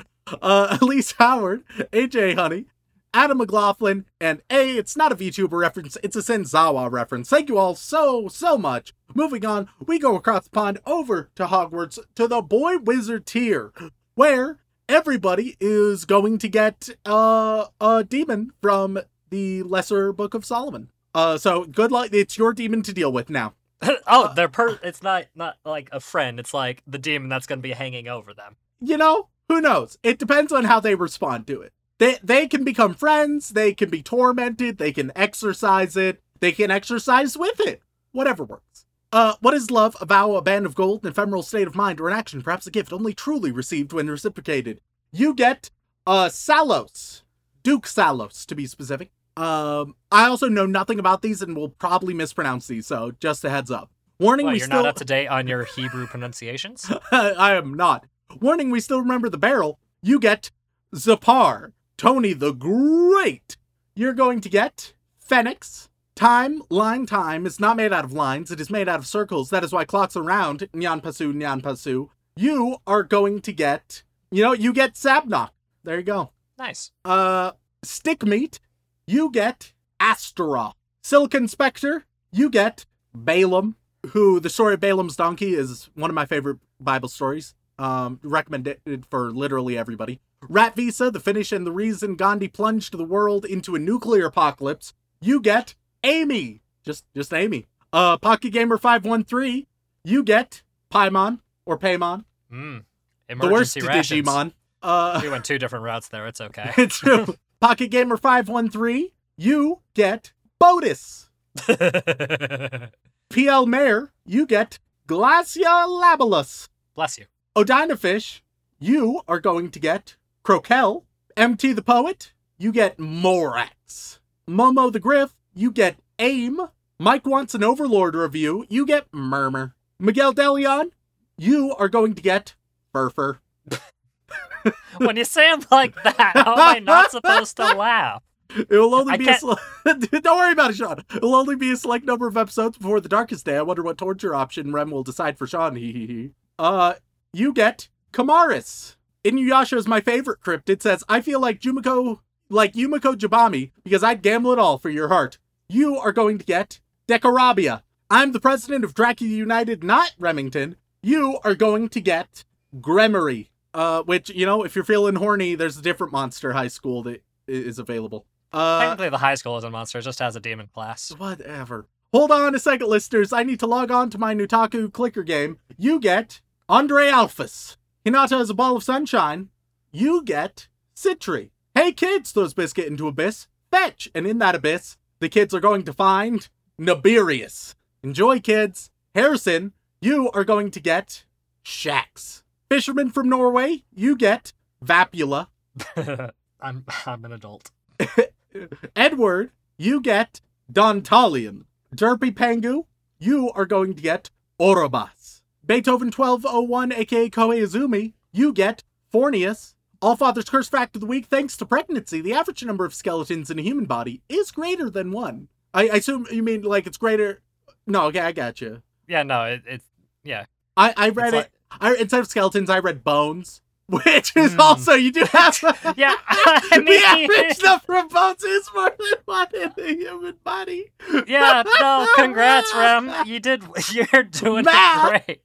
Uh, Elise Howard, AJ Honey, Adam McLaughlin, and A, it's not a VTuber reference, it's a Senzawa reference. Thank you all so, so much. Moving on, we go across the pond over to Hogwarts to the Boy Wizard tier, where everybody is going to get uh, a demon from the Lesser Book of Solomon. Uh, so good luck. It's your demon to deal with now. oh, they're per. It's not not like a friend. It's like the demon that's gonna be hanging over them. you know, who knows? It depends on how they respond to it. They they can become friends, they can be tormented, they can exercise it, they can exercise with it. Whatever works. Uh, what is love? A vow, a band of gold, an ephemeral state of mind, or an action, perhaps a gift only truly received when reciprocated. You get uh Salos. Duke Salos, to be specific. Um, I also know nothing about these and will probably mispronounce these, so just a heads up. Warning, What, we you're still not up to date on your Hebrew pronunciations? I am not. Warning, we still remember the barrel. You get Zepar, Tony the Great. You're going to get Phoenix. Time, line time, is not made out of lines, it is made out of circles. That is why clocks are round. Nyan Pasu, Nyan Pasu. You are going to get, you know, you get Sabnock. There you go. nice. Uh, Stick Meat, you get Astera. Silicon Spectre, you get Balaam, who the story of Balaam's donkey is one of my favorite Bible stories. Um, recommended for literally everybody. Rat Visa, the finish and the reason Gandhi plunged the world into a nuclear apocalypse. You get Amy. Just just Amy. Uh Pocket Gamer 513, you get Paimon or Paimon. Mm. The worst rations. Digimon. Uh We went two different routes there. It's okay. it's true. Pocket Gamer 513, you get Botus. PL Mayor, you get Glasya-Labolas. Bless you. Odinafish, you are going to get Crocell. MT the Poet, you get Morax. Momo the Griff, you get Aim. Mike wants an Overlord review, you get Murmur. Miguel Delion, you are going to get Furfur. when you say them like that, how am I not supposed to laugh? It will only I be a sele- Don't worry about it, Sean. It will only be a select number of episodes before the darkest day. I wonder what torture option Rem will decide for Sean. Hee hee hee. Uh, you get Kamaris. Inuyasha is my favorite crypt. It says, I feel like Jumiko, like Yumeko Jabami, because I'd gamble it all for your heart. You are going to get Decarabia. I'm the president of Dracula United, not Remington. You are going to get Gremory. Uh, which, you know, if you're feeling horny, there's a different monster high school that is available. Uh, Technically, the high school isn't monster; it just has a demon class. Whatever. Hold on a second, listeners. I need to log on to my Nutaku clicker game. You get Andrealphus. Hinata is a ball of sunshine. You get Sitri. Hey kids, throws Biscuit into abyss. Fetch! And in that abyss, the kids are going to find Naberius. Enjoy, kids. Harrison, you are going to get Shax. Fisherman from Norway, you get Vapula. I'm I'm an adult. Edward, you get Dantalion. Derpy Pangu, you are going to get Orobas. Beethoven 1201, aka Koei Izumi, you get Forneus. All Father's Curse Fact of the Week, thanks to pregnancy, the average number of skeletons in a human body is greater than one. I, I assume you mean like it's greater. No, okay, I got you. Yeah, no, it, it's yeah. I, I read It's it. I, instead of skeletons, I read bones, which is Hmm. also, you do have. Yeah, I the average number of bones is more than one in the human body. Yeah, no, congrats, Rem. You did. You're doing Math. it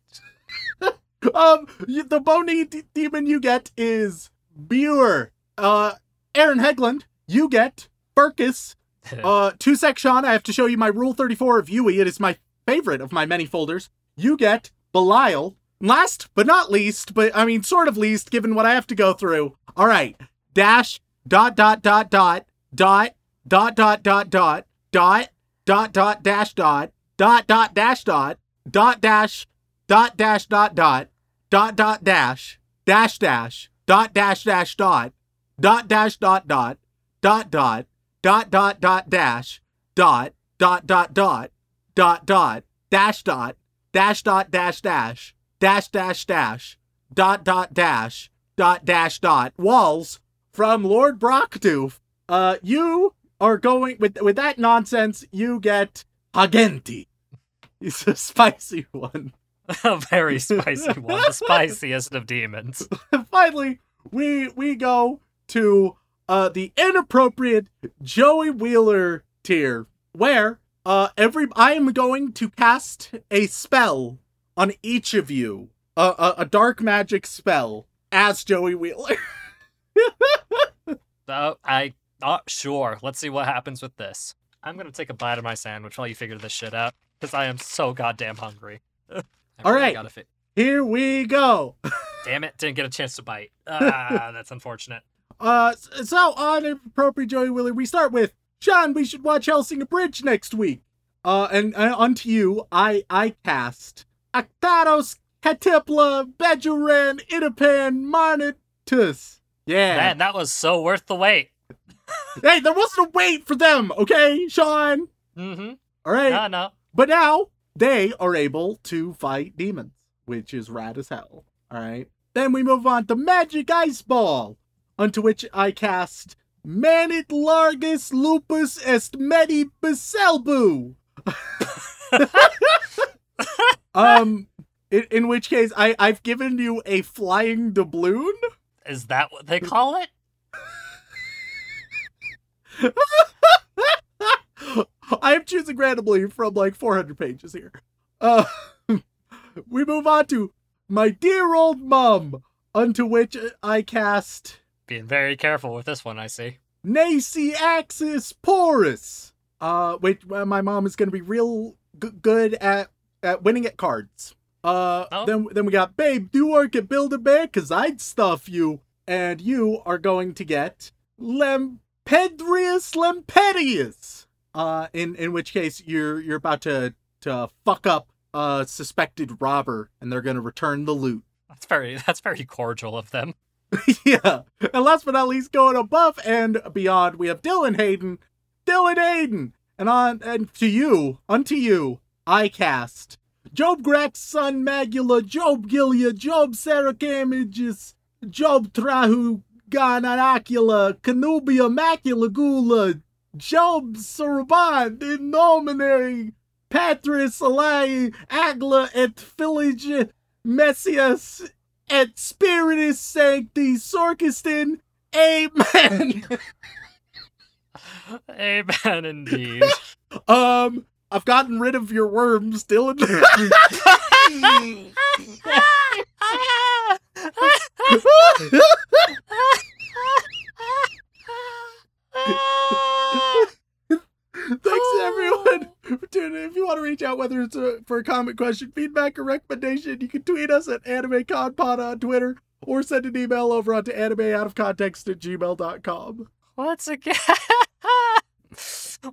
great. Um, you, the bony d- demon you get is Buer. Uh, Aaron Hegland, you get Burkus. Uh, two section, I have to show you my Rule 34 of Yui. It is my favorite of my many folders. You get Belial. Last but not least, but I mean, sort of least, given what I have to go through. All right. Dash, dot, dot, dot, dot, dot, dot, dot, dot, dot, dot, dot, dot, dash, dot, dot, dot, dash, dot, dot, dash, dot, dash, dot, dot, dot, dot, dash, dash, dash, dot, dash, dash, dot, dot, dash, dot, dot, dot, dot, dot dot dot dash dot dot dot dot dot dot dash dot dash dot dash dash dash dash dash dot dot dash dot dash dot walls from Lord Brockdoof. Uh, you are going with with that nonsense. You get Hagenti. It's a spicy one. a very spicy one, the spiciest of demons. finally we we go to uh the inappropriate Joey Wheeler tier where uh every I am going to cast a spell on each of you a a, a dark magic spell as Joey Wheeler. Oh, I. Oh, sure. Let's see what happens with this. I'm gonna take a bite of my sandwich while you figure this shit out, because I am so goddamn hungry. I All really right. Gotta. Here we go. Damn it! Didn't get a chance to bite. Ah, that's unfortunate. Uh, so on appropriate Joey Wheeler, we start with Sean. We should watch Helsing Bridge next week. Uh, and uh, onto you, I I cast Actaros, Catipla, Bejuran, Itapan, Marnitus. Yeah. Man, that was so worth the wait. Hey, there wasn't a wait for them, okay, Sean. Mm-hmm. All right. No, no. But now they are able to fight demons, which is rad as hell. All right. Then we move on to Magic Ice Ball, unto which I cast Manit Largus Lupus Est Medi Baselbu. um, in, in which case I I've given you a flying doubloon. Is that what they call it? I am choosing randomly from like 400 pages here. Uh, we move on to my dear old mum, unto which I cast Being very careful with this one, I see. Nacy Axis Porous. Uh, which uh, my mom is going to be real g- good at at winning at cards. Uh, Oh. then then we got Babe, do work at Build a Bear, cause I'd stuff you, and you are going to get Lempedrius Lempedius. Uh, in in which case you're you're about to to fuck up a suspected robber, and they're gonna return the loot. That's very that's very cordial of them. yeah. And last but not least, going above and beyond, we have Dylan Hayden. Dylan Hayden! And on and to you, unto you, I cast Job Grex, Son Magula, Job Gilia, Job Sarah Images, Job Trahu Gananacula Canubia Macula Gula Job Suraban in nomine Patris Alai Agla et Philage Messias et Spiritus Sancti Sorkistin Amen. Amen, indeed. um, I've gotten rid of your worms, Dylan. Thanks everyone for tuning in. If you want to reach out, whether it's a, for a comment, question, feedback, or recommendation, you can tweet us at AnimeConPod on Twitter or send an email over onto animeoutofcontext at gmail.com. Once again.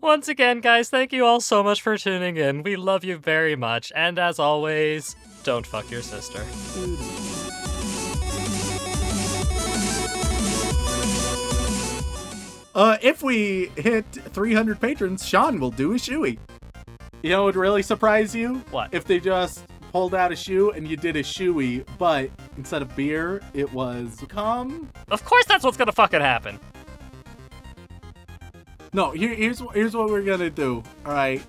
Once again, guys, thank you all so much for tuning in. We love you very much. And as always, don't fuck your sister. Uh, if we hit 300 patrons, Sean will do a shoey. You know what would really surprise you? What? If they just pulled out a shoe and you did a shoey, but instead of beer, it was come. Of course, that's what's gonna fucking happen. No, here, here's here's what we're gonna do. All right.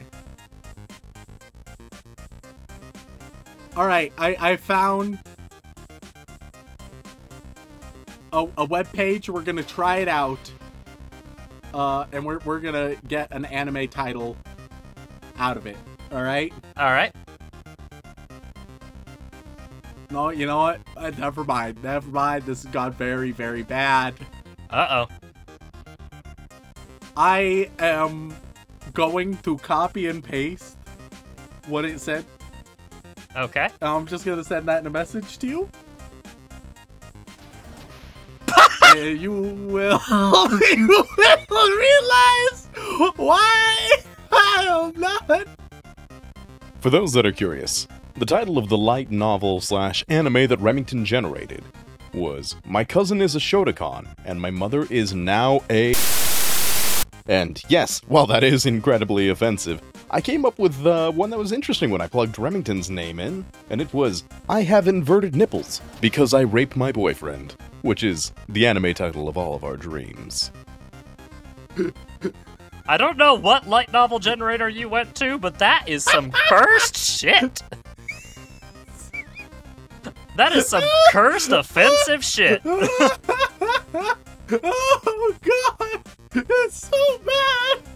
All right, I I found a a web page. We're gonna try it out. Uh, and we're we're gonna get an anime title out of it. All right. All right. No, you know what? Uh, never mind. Never mind. This has gone very very bad. Uh oh. I am going to copy and paste what it said. Okay. I'm just gonna send that in a message to you. and you will, you will realize why I am not. For those that are curious, the title of the light novel slash anime that Remington generated was My Cousin is a Shotokan, and My Mother is Now a. And yes, while that is incredibly offensive, I came up with uh, one that was interesting when I plugged Remington's name in, and it was I Have Inverted Nipples Because I Rape My Boyfriend, which is the anime title of all of our dreams. I don't know what light novel generator you went to, but that is some cursed shit. That is some cursed offensive shit. oh god, it's so bad.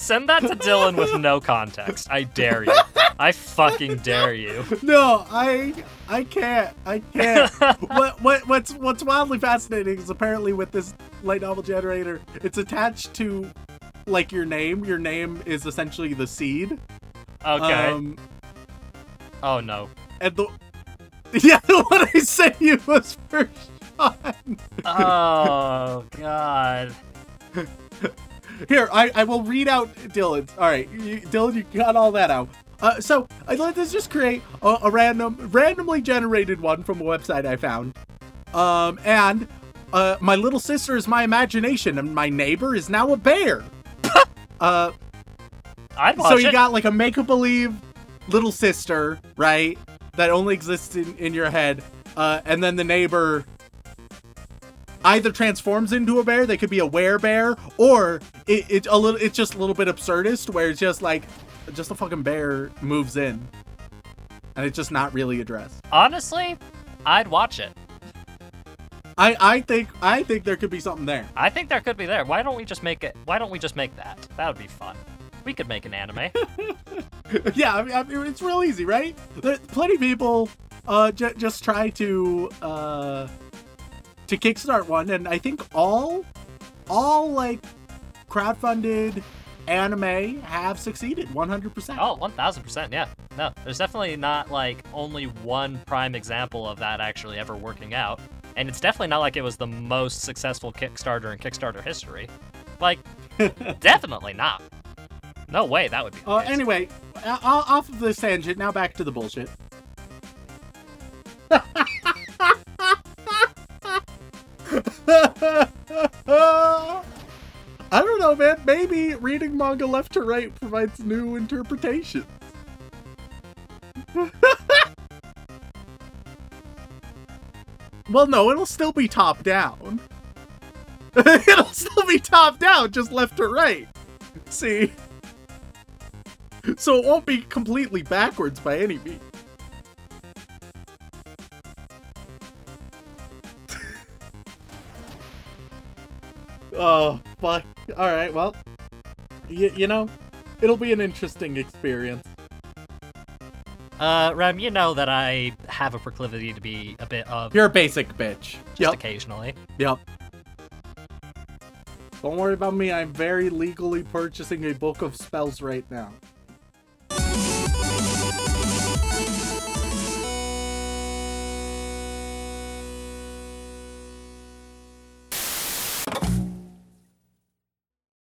Send that to Dylan with no context. I dare you. I fucking dare you. No, I I can't. I can't. what what what's what's wildly fascinating is apparently with this light novel generator, it's attached to like your name. Your name is essentially the seed. Okay. Um, oh no. and the yeah, the one I sent you was for Oh god. Here, I, I will read out Dylan's. All right, you, Dylan, you got all that out. Uh, so I let us just create a, a random, randomly generated one from a website I found. Um, and uh, my little sister is my imagination, and my neighbor is now a bear. uh, I'd watch so you it. got like a make believe little sister, right? That only exists in, in your head. Uh, and then the neighbor either transforms into a bear, they could be a werebear, or it, it a little it's just a little bit absurdist where it's just like just a fucking bear moves in. And it's just not really addressed. Honestly, I'd watch it. I, I think I think there could be something there. I think there could be there. Why don't we just make it? Why don't we just make that? That would be fun. We could make an anime. yeah, I mean, I mean, it's real easy, right? There, plenty of people uh, j- just try to uh, to kickstart one, and I think all all like crowdfunded anime have succeeded 100%. Oh, 1000%. Yeah. No, there's definitely not like only one prime example of that actually ever working out. And it's definitely not like it was the most successful Kickstarter in Kickstarter history. Like, definitely not. No way that would be. Uh, anyway, off of this tangent, now back to the bullshit. I don't know, man. Maybe reading manga left to right provides new interpretations. Well, no, it'll still be top down. it'll still be top down, just left to right. See? So it won't be completely backwards by any means. Oh, fuck. Alright, well. Y- you know, it'll be an interesting experience. Uh, Rem, you know that I have a proclivity to be a bit of You're a basic bitch. just Yep. occasionally. Yep. Don't worry about me. I'm very legally purchasing a book of spells right now.